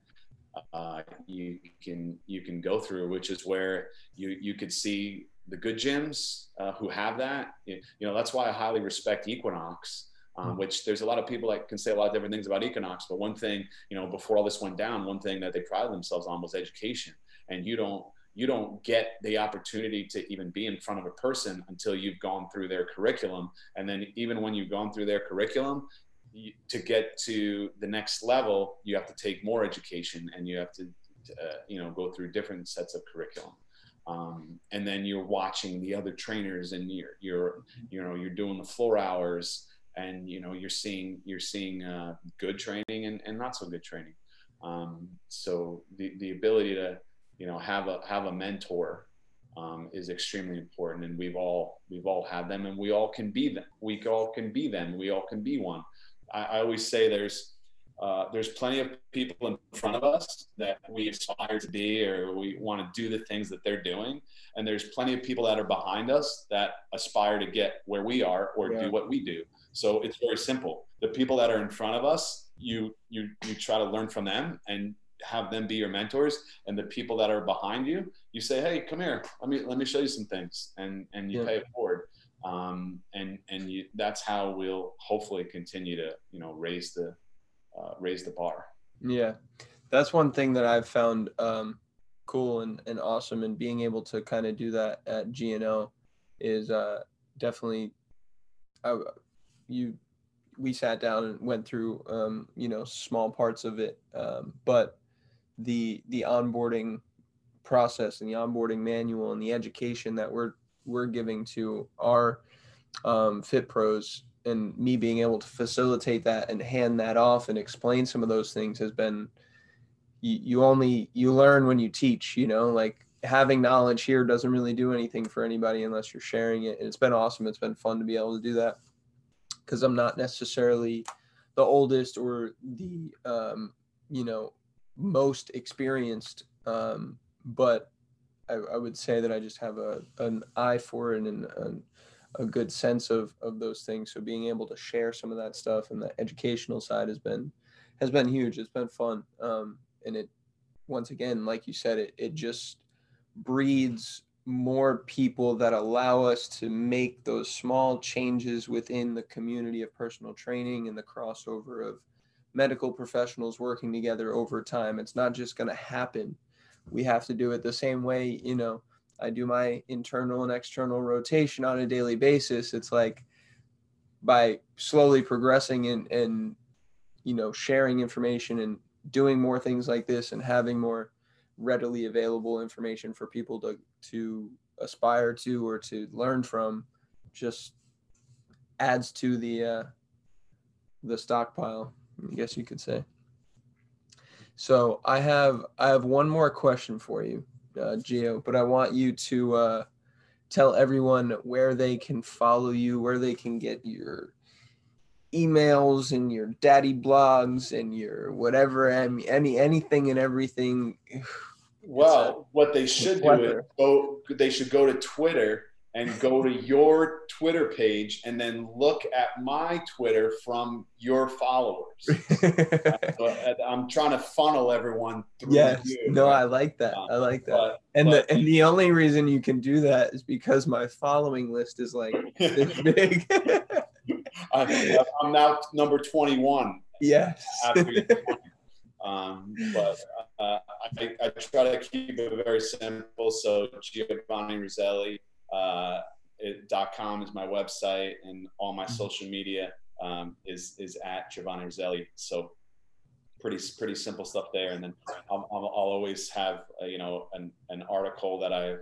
uh, you can you can go through, which is where you you could see the good gyms uh, who have that. You know that's why I highly respect Equinox. Um, which there's a lot of people that can say a lot of different things about Equinox, but one thing, you know, before all this went down, one thing that they prided themselves on was education. And you don't you don't get the opportunity to even be in front of a person until you've gone through their curriculum. And then even when you've gone through their curriculum, you, to get to the next level, you have to take more education and you have to, uh, you know, go through different sets of curriculum. Um, and then you're watching the other trainers and you're, you're, you know, you're doing the floor hours and, you know, you're seeing, you're seeing uh, good training and, and not so good training. Um, so the, the ability to, you know have a have a mentor um, is extremely important. And we've all we've all had them and we all can be them. We all can be them. We all can be one. I, I always say there's uh, there's plenty of people in front of us that we aspire to be or we want to do the things that they're doing. And there's plenty of people that are behind us that aspire to get where we are or Yeah. do what we do. So it's very simple. The people that are in front of us you you you try to learn from them and have them be your mentors and the people that are behind you you say hey come here let me let me show you some things and and you Yeah. pay it forward um, and and you that's how we'll hopefully continue to you know raise the uh, raise the bar Yeah, that's one thing that I've found um, cool and, and awesome, and being able to kind of do that at GNO is uh, definitely. I, you, we sat down and went through, um, you know, small parts of it, um, but the the onboarding process and the onboarding manual and the education that we're we're giving to our um, fit pros and me being able to facilitate that and hand that off and explain some of those things has been you, you only you learn when you teach you know like having knowledge here doesn't really do anything for anybody unless you're sharing it. And it's been awesome. It's been fun to be able to do that because i'm not necessarily the oldest or the um, you know most experienced um, but I, I would say that i just have a an eye for it and an, a good sense of of those things. So being able to share some of that stuff and the educational side has been has been huge. It's been fun. Um and it once again like you said it it just breeds more people that allow us to make those small changes within the community of personal training and the crossover of medical professionals working together over time. It's not just going to happen. We have to do it the same way you know. I do my internal and external rotation on a daily basis. It's like by slowly progressing and, and you know, sharing information and doing more things like this and having more readily available information for people to, to aspire to or to learn from just adds to the, uh, the stockpile, I guess you could say. So I have, I have one more question for you uh, Gio, but I want you to uh, tell everyone where they can follow you, where they can get your emails and your daddy blogs and your whatever, any, any anything and everything. well what they should do is go they should go to twitter and go to your twitter page and then look at my twitter from your followers uh, i'm trying to funnel everyone through yes, you, no. I like that. I like that. But- and but- the and the only reason you can do that is because my following list is like this big. I, I'm now number 21 yes. Um, but uh, I, I try to keep it very simple. So Giovanni Roselli uh, it, com is my website, and all my social media um, is is at Giovanni Roselli. So pretty pretty simple stuff there. And then I'll, I'll, I'll always have uh, you know an, an article that I've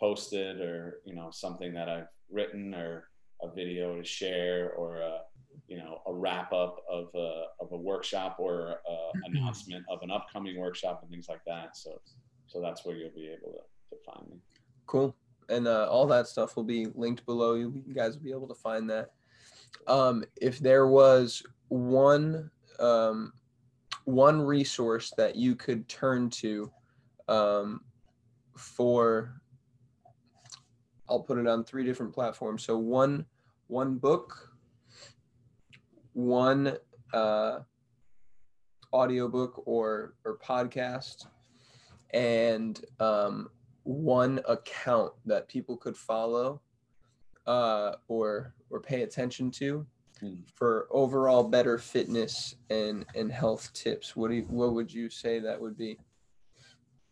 posted, or you know something that I've written, or a video to share, or a, you know a wrap up of a, of a workshop or a announcement of an upcoming workshop and things like that. So so that's where you'll be able to, to find me. Cool. And uh, all that stuff will be linked below. You, guys will be able to find that. Um, if there was one um, one resource that you could turn to um, for I'll put it on three different platforms. So one one book, one uh, audiobook or or podcast, and um, one account that people could follow uh, or or pay attention to Hmm. for overall better fitness and and health tips. What do you, what would you say that would be?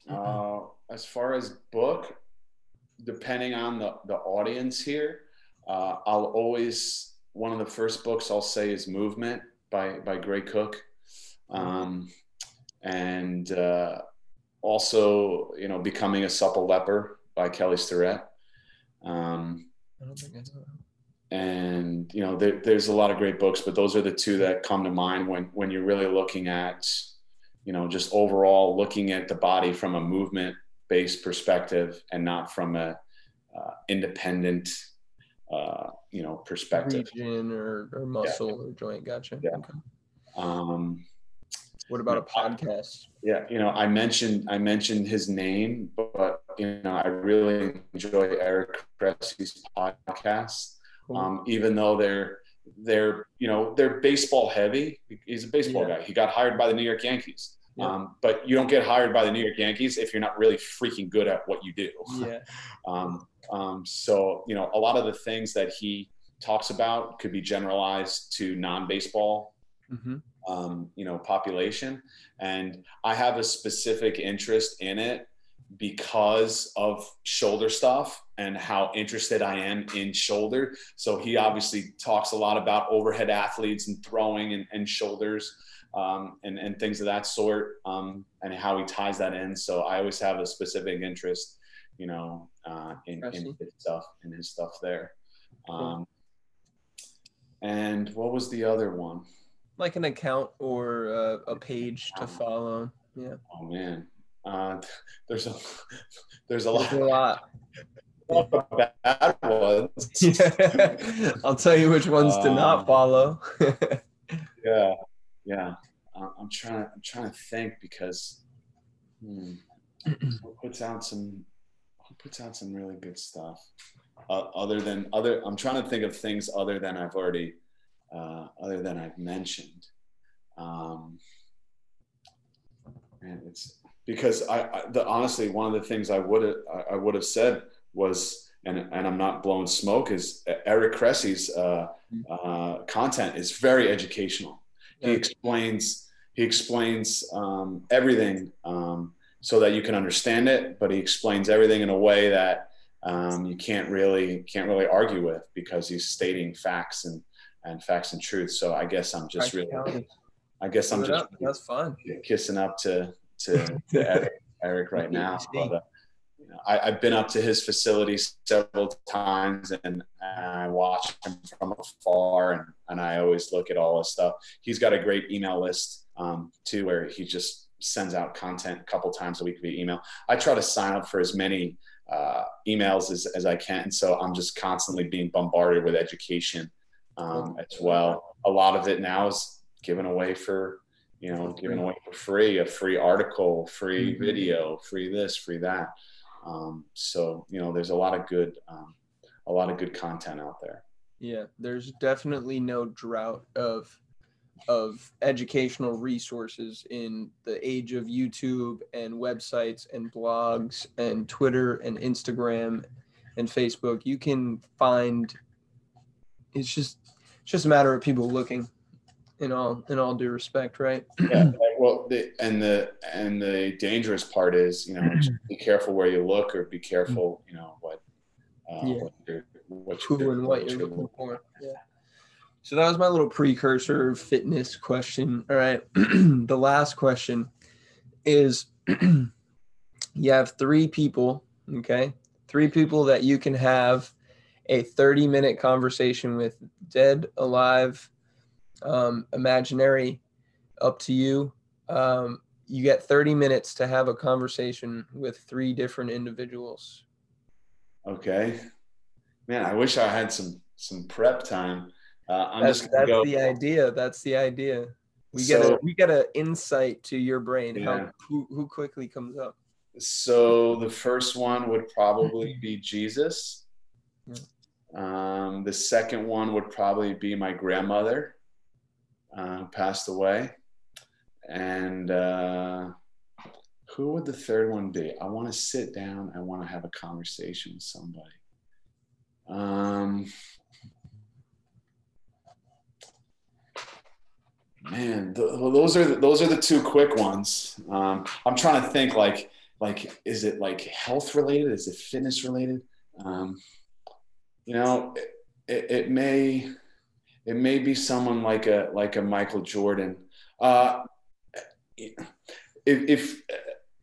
Uh, as far as book, depending on the, the audience here, uh, I'll always one of the first books I'll say is Movement by by Gray Cook, um, and uh, also you know Becoming a Supple Leopard by Kelly Starrett. Um, I don't think I know. and you know there, there's a lot of great books but those are the two that come to mind when when you're really looking at you know just overall looking at the body from a movement based perspective and not from a uh, independent uh, you know perspective Region or, or muscle or joint. Gotcha. Yeah. Okay. um, What about a podcast? yeah you know i mentioned i mentioned his name but you know i really enjoy eric Cressey's podcast Cool. um, even though they're they're you know they're baseball heavy. He's a baseball Yeah. guy. He got hired by the New York Yankees. Yeah. Um, but you don't get hired by the New York Yankees if you're not really freaking good at what you do. yeah. Um, um, so you know a lot of the things that he talks about could be generalized to non-baseball hmm um, you know population. And i have a specific interest in it because of shoulder stuff and how interested i am in shoulder. So he obviously talks a lot about overhead athletes and throwing and, and shoulders um, and, and things of that sort um, and how he ties that in. So i always have a specific interest you know uh, in, in his stuff in his stuff there. Um, and what was the other one? Like an account or uh, a page to follow. Yeah. Oh man, uh, there's a there's a There's a lot, lot. lot of bad ones. Yeah. I'll tell you which ones to not Um, follow. yeah, yeah. Uh, I'm trying. I'm trying to think because hmm, who puts out some who puts out some really good stuff. Uh, other than other, I'm trying to think of things other than I've already uh, other than I've mentioned. Um, and it's because I, I the, honestly one of the things I would have I, I would have said was and and I'm not blowing smoke is Eric Cressey's uh, uh, content is very educational. He explains he explains um, everything um, so that you can understand it, but he explains everything in a way that um, you can't really can't really argue with because he's stating facts and and facts and truth. So I guess I'm just really I guess I'm just up. That's fun. kissing up to to, to Eric, Eric right now. But, uh, you know, I, I've been up to his facility several times and I watch him from afar and, and I always look at all his stuff. He's got a great email list um, too, where he just sends out content a couple times a week via email. I try to sign up for as many uh, emails as, as I can. And So I'm just constantly being bombarded with education um, as well. A lot of it now is given away for you know, given away for free, a free article, free Mhm. video, free this, free that. Um, so you know, there's a lot of good, um, a lot of good content out there. Yeah, there's definitely no drought of of educational resources in the age of YouTube and websites and blogs and Twitter and Instagram and Facebook. You can find it's just it's just a matter of people looking in all in all due respect, right? Yeah. Well, the, and the and the dangerous part is, you know, just be careful where you look, or be careful, you know, what, uh, Yeah. what you're, what you're, and what you're looking for. Yeah. So that was my little precursor fitness question. All right. the last question is you have three people, okay? Three people that you can have a 30 minute conversation with, dead, alive, um, imaginary, up to you. Um, you get 30 minutes to have a conversation with three different individuals. Okay. Man, I wish I had some some prep time. Uh, I'm that's just that's go. the idea. That's the idea. We So- get a we get an insight to your brain. Yeah. How who who quickly comes up. So the first one would probably be Jesus. Yeah. Um, the second one would probably be my grandmother, uh, passed away, and uh, who would the third one be? I want to sit down. I want to have a conversation with somebody. Um, man, th- those are the, those are the two quick ones. Um, I'm trying to think like like is it like health related? Is it fitness related? Um, you know, it, it, it may it may be someone like a like a Michael Jordan. Uh, if, if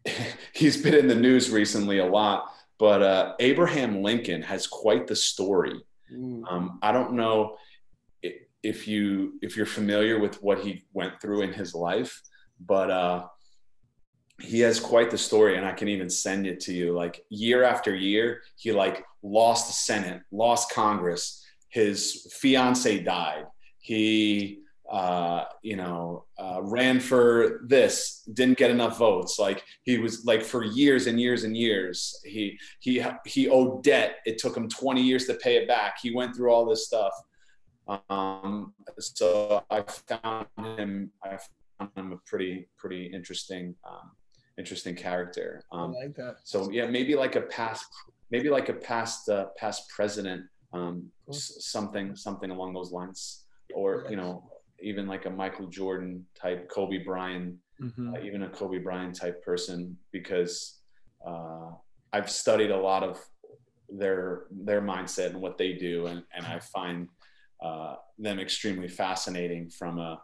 he's been in the news recently a lot, but uh, Abraham Lincoln has quite the story. Ooh. Um, I don't know if you if you're familiar with what he went through in his life, but uh, he has quite the story, and I can even send it to you. Like year after year, he like lost the Senate, lost Congress. His fiance died. He uh, you know, uh, ran for this, didn't get enough votes. Like he was like for years and years and years, he he he owed debt. It took him 20 years to pay it back. He went through all this stuff. Um, so I found him. I found him a pretty pretty interesting um, interesting character. I Um, like that. so yeah, maybe like a past, maybe like a past uh, past president, um, Cool. s- something something along those lines, or you know, even like a Michael Jordan type, Kobe Bryant, Mhm. uh, even a Kobe Bryant type person, because uh, I've studied a lot of their their mindset and what they do, and and I find uh, them extremely fascinating from a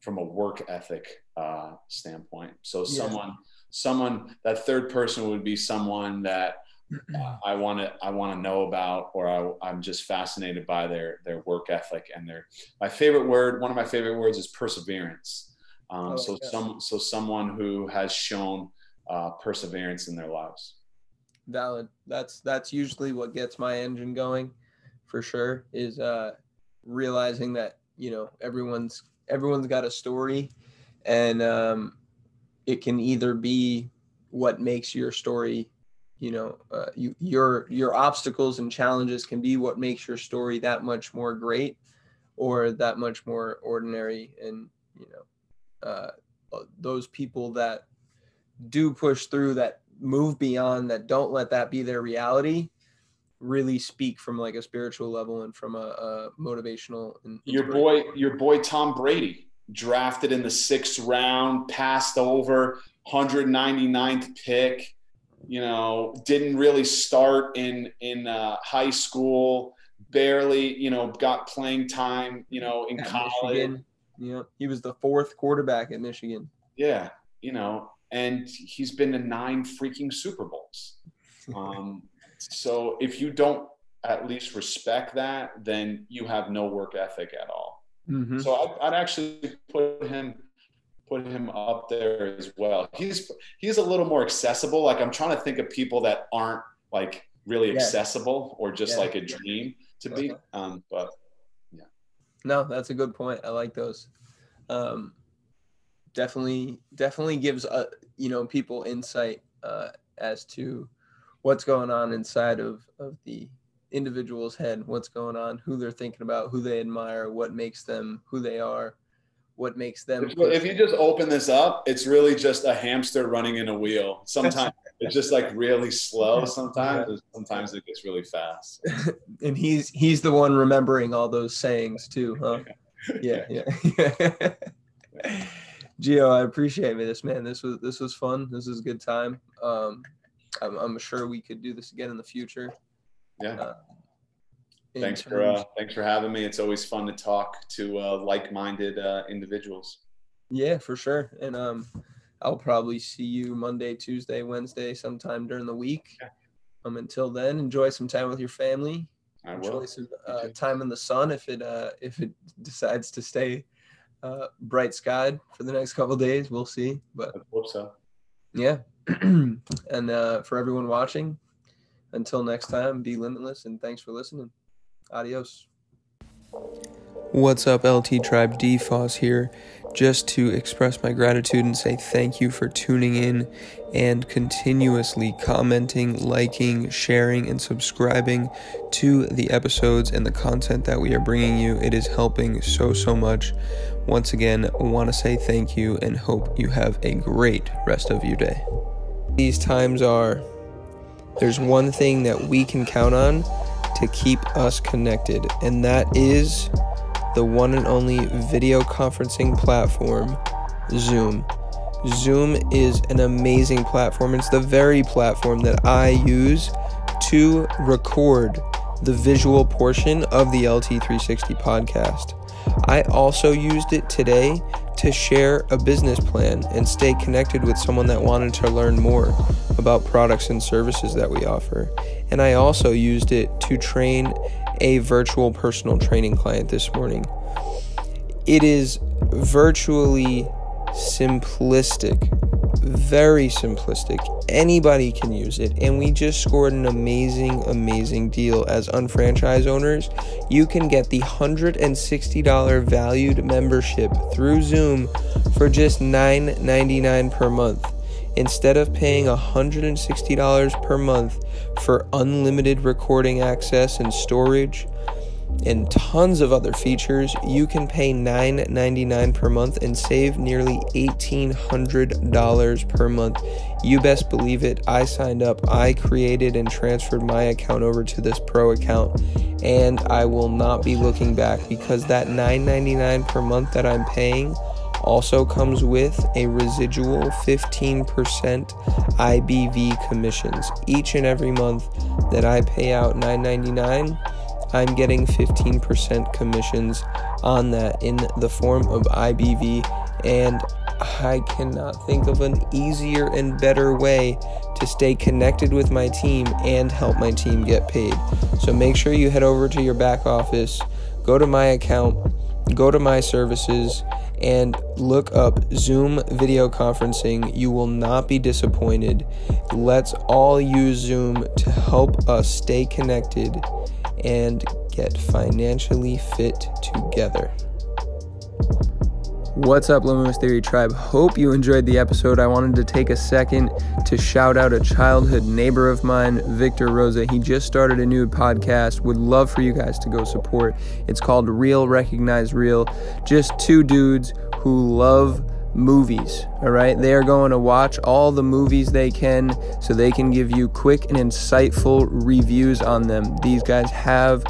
from a work ethic uh, standpoint. So Yeah. someone someone that third person would be someone that uh, I want to I want to know about, or I, I'm just fascinated by their their work ethic and their. My favorite word, one of my favorite words, is perseverance. Um, I so that. some so someone who has shown uh, perseverance in their lives. valid that's that's usually what gets my engine going for sure is uh realizing that you know everyone's everyone's got a story and um it can either be what makes your story you know uh, you your your obstacles and challenges can be what makes your story that much more great or that much more ordinary and you know uh those people that do push through that move beyond that don't let that be their reality really speak from like a spiritual level and from a, a motivational and Your boy, your boy Tom Brady, drafted in the sixth round, passed over, 199th pick. You know, didn't really start in in uh, high school. Barely, you know, got playing time. You know, in At college. Michigan. Yeah, he was the fourth quarterback at Michigan. Yeah, you know, and he's been to nine freaking Super Bowls. Um, so if you don't at least respect that, then you have no work ethic at all. Mhm. So I'd, I'd actually put him put him up there as well. He's he's a little more accessible. Like I'm trying to think of people that aren't like really accessible or just Yeah. like a dream to be. Okay. Um, but yeah. No, that's a good point. I like those. Um, definitely, definitely gives uh, you know people insight uh, as to what's going on inside of of the individual's head, what's going on, who they're thinking about, who they admire, what makes them who they are, what makes them. if, if you just open this up, it's really just a hamster running in a wheel. Sometimes it's just like really slow. Sometimes, and sometimes it gets really fast. and he's he's the one remembering all those sayings too, huh? Yeah, yeah. Gio, I appreciate this, man. This was this was fun. This is a good time. Um, I'm, I'm sure we could do this again in the future. Yeah. Uh, Thanks for uh, thanks for having me. It's always fun to talk to uh, like-minded uh, individuals. yeah, for sure. And um, I'll probably see you Monday, Tuesday, Wednesday, sometime during the week. Okay. Um, until then, enjoy some time with your family. I enjoy will. some uh, time in the sun if it uh, if it decides to stay uh, bright skied for the next couple days. We'll see. But I hope so. yeah, and uh, for everyone watching, until next time, be limitless and thanks for listening. Adios. What's up, LT Tribe? DFOS here, just to express my gratitude and say thank you for tuning in and continuously commenting, liking, sharing, and subscribing to the episodes and the content that we are bringing you. It is helping so, so much. Once again, want to say thank you and hope you have a great rest of your day. These times are there's one thing that we can count on to keep us connected, and that is the one and only video conferencing platform, Zoom. Zoom is an amazing platform. It's the very platform that I use to record the visual portion of the LT360 podcast. I also used it today to share a business plan and stay connected with someone that wanted to learn more about products and services that we offer. And I also used it to train a virtual personal training client this morning. It is virtually simplistic, very simplistic. Anybody can use it, and we just scored an amazing, amazing deal as unfranchise owners. You can get the $160 valued membership through Zoom for just $9.99 per month. Instead of paying $160 per month for unlimited recording access and storage, and tons of other features, you can pay $9.99 per month and save nearly $1,800 per month. You best believe it. I signed up, I created and transferred my account over to this pro account, and I will not be looking back because that $9.99 per month that I'm paying also comes with a residual 15% IBV commissions each and every month that I pay out $9.99 I'm getting 15% commissions on that in the form of IBV, and I cannot think of an easier and better way to stay connected with my team and help my team get paid. So make sure you head over to your back office, go to my account, go to my services, and look up Zoom video conferencing. You will not be disappointed. Let's all use Zoom to help us stay connected and get financially fit together. What's up, Limitless Theory Tribe? Hope you enjoyed the episode. I wanted to take a second to shout out a childhood neighbor of mine, Victor Rosa. He just started a new podcast. Would love for you guys to go support. It's called Real Recognize Real. Just two dudes who love movies. All right. They are going to watch all the movies they can so they can give you quick and insightful reviews on them. These guys have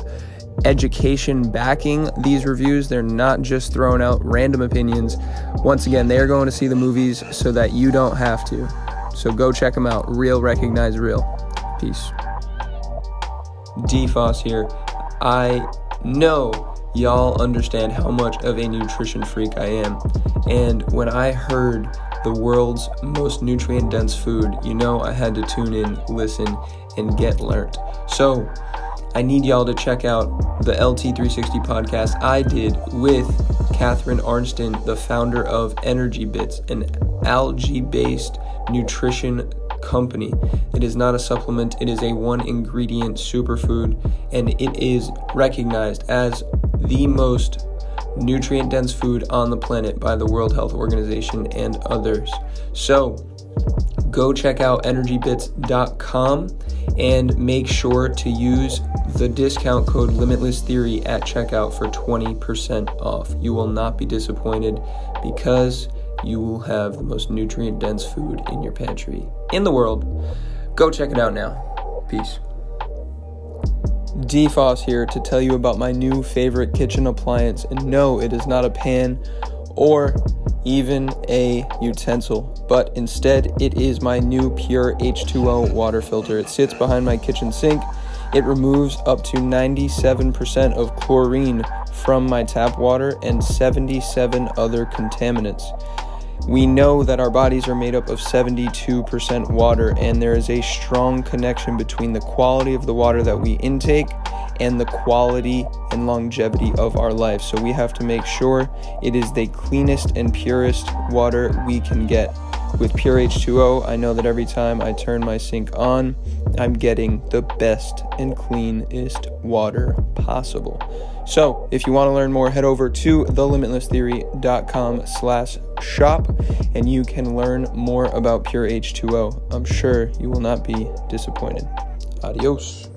education backing these reviews. They're not just throwing out random opinions. Once again, they are going to see the movies so that you don't have to. So go check them out. Real Recognize Real. Peace. DFOS here. I know y'all understand how much of a nutrition freak I am. And when I heard the world's most nutrient dense food, you know I had to tune in, listen, and get learnt. So, I need y'all to check out the LT360 podcast I did with Catharine Arnston, the founder of Energy Bits, an algae based nutrition company. It is not a supplement, it is a one ingredient superfood, and it is recognized as the most nutrient dense food on the planet by the World Health Organization and others. So, go check out energybits.com and make sure to use the discount code Limitless Theory at checkout for 20% off. You will not be disappointed because you will have the most nutrient dense food in your pantry in the world. Go check it out now. Peace. DFOS here to tell you about my new favorite kitchen appliance. And no, it is not a pan or even a utensil, but instead it is my new pure H2O water filter. It sits behind my kitchen sink. It removes up to 97% of chlorine from my tap water and 77 other contaminants. We know that our bodies are made up of 72% water, and there is a strong connection between the quality of the water that we intake and the quality and longevity of our life. So we have to make sure it is the cleanest and purest water we can get. With Pure H2O, I know that every time I turn my sink on, I'm getting the best and cleanest water possible. So, if you want to learn more, head over to thelimitlesstheory.com slash shop and you can learn more about Pure H2O. I'm sure you will not be disappointed. Adios.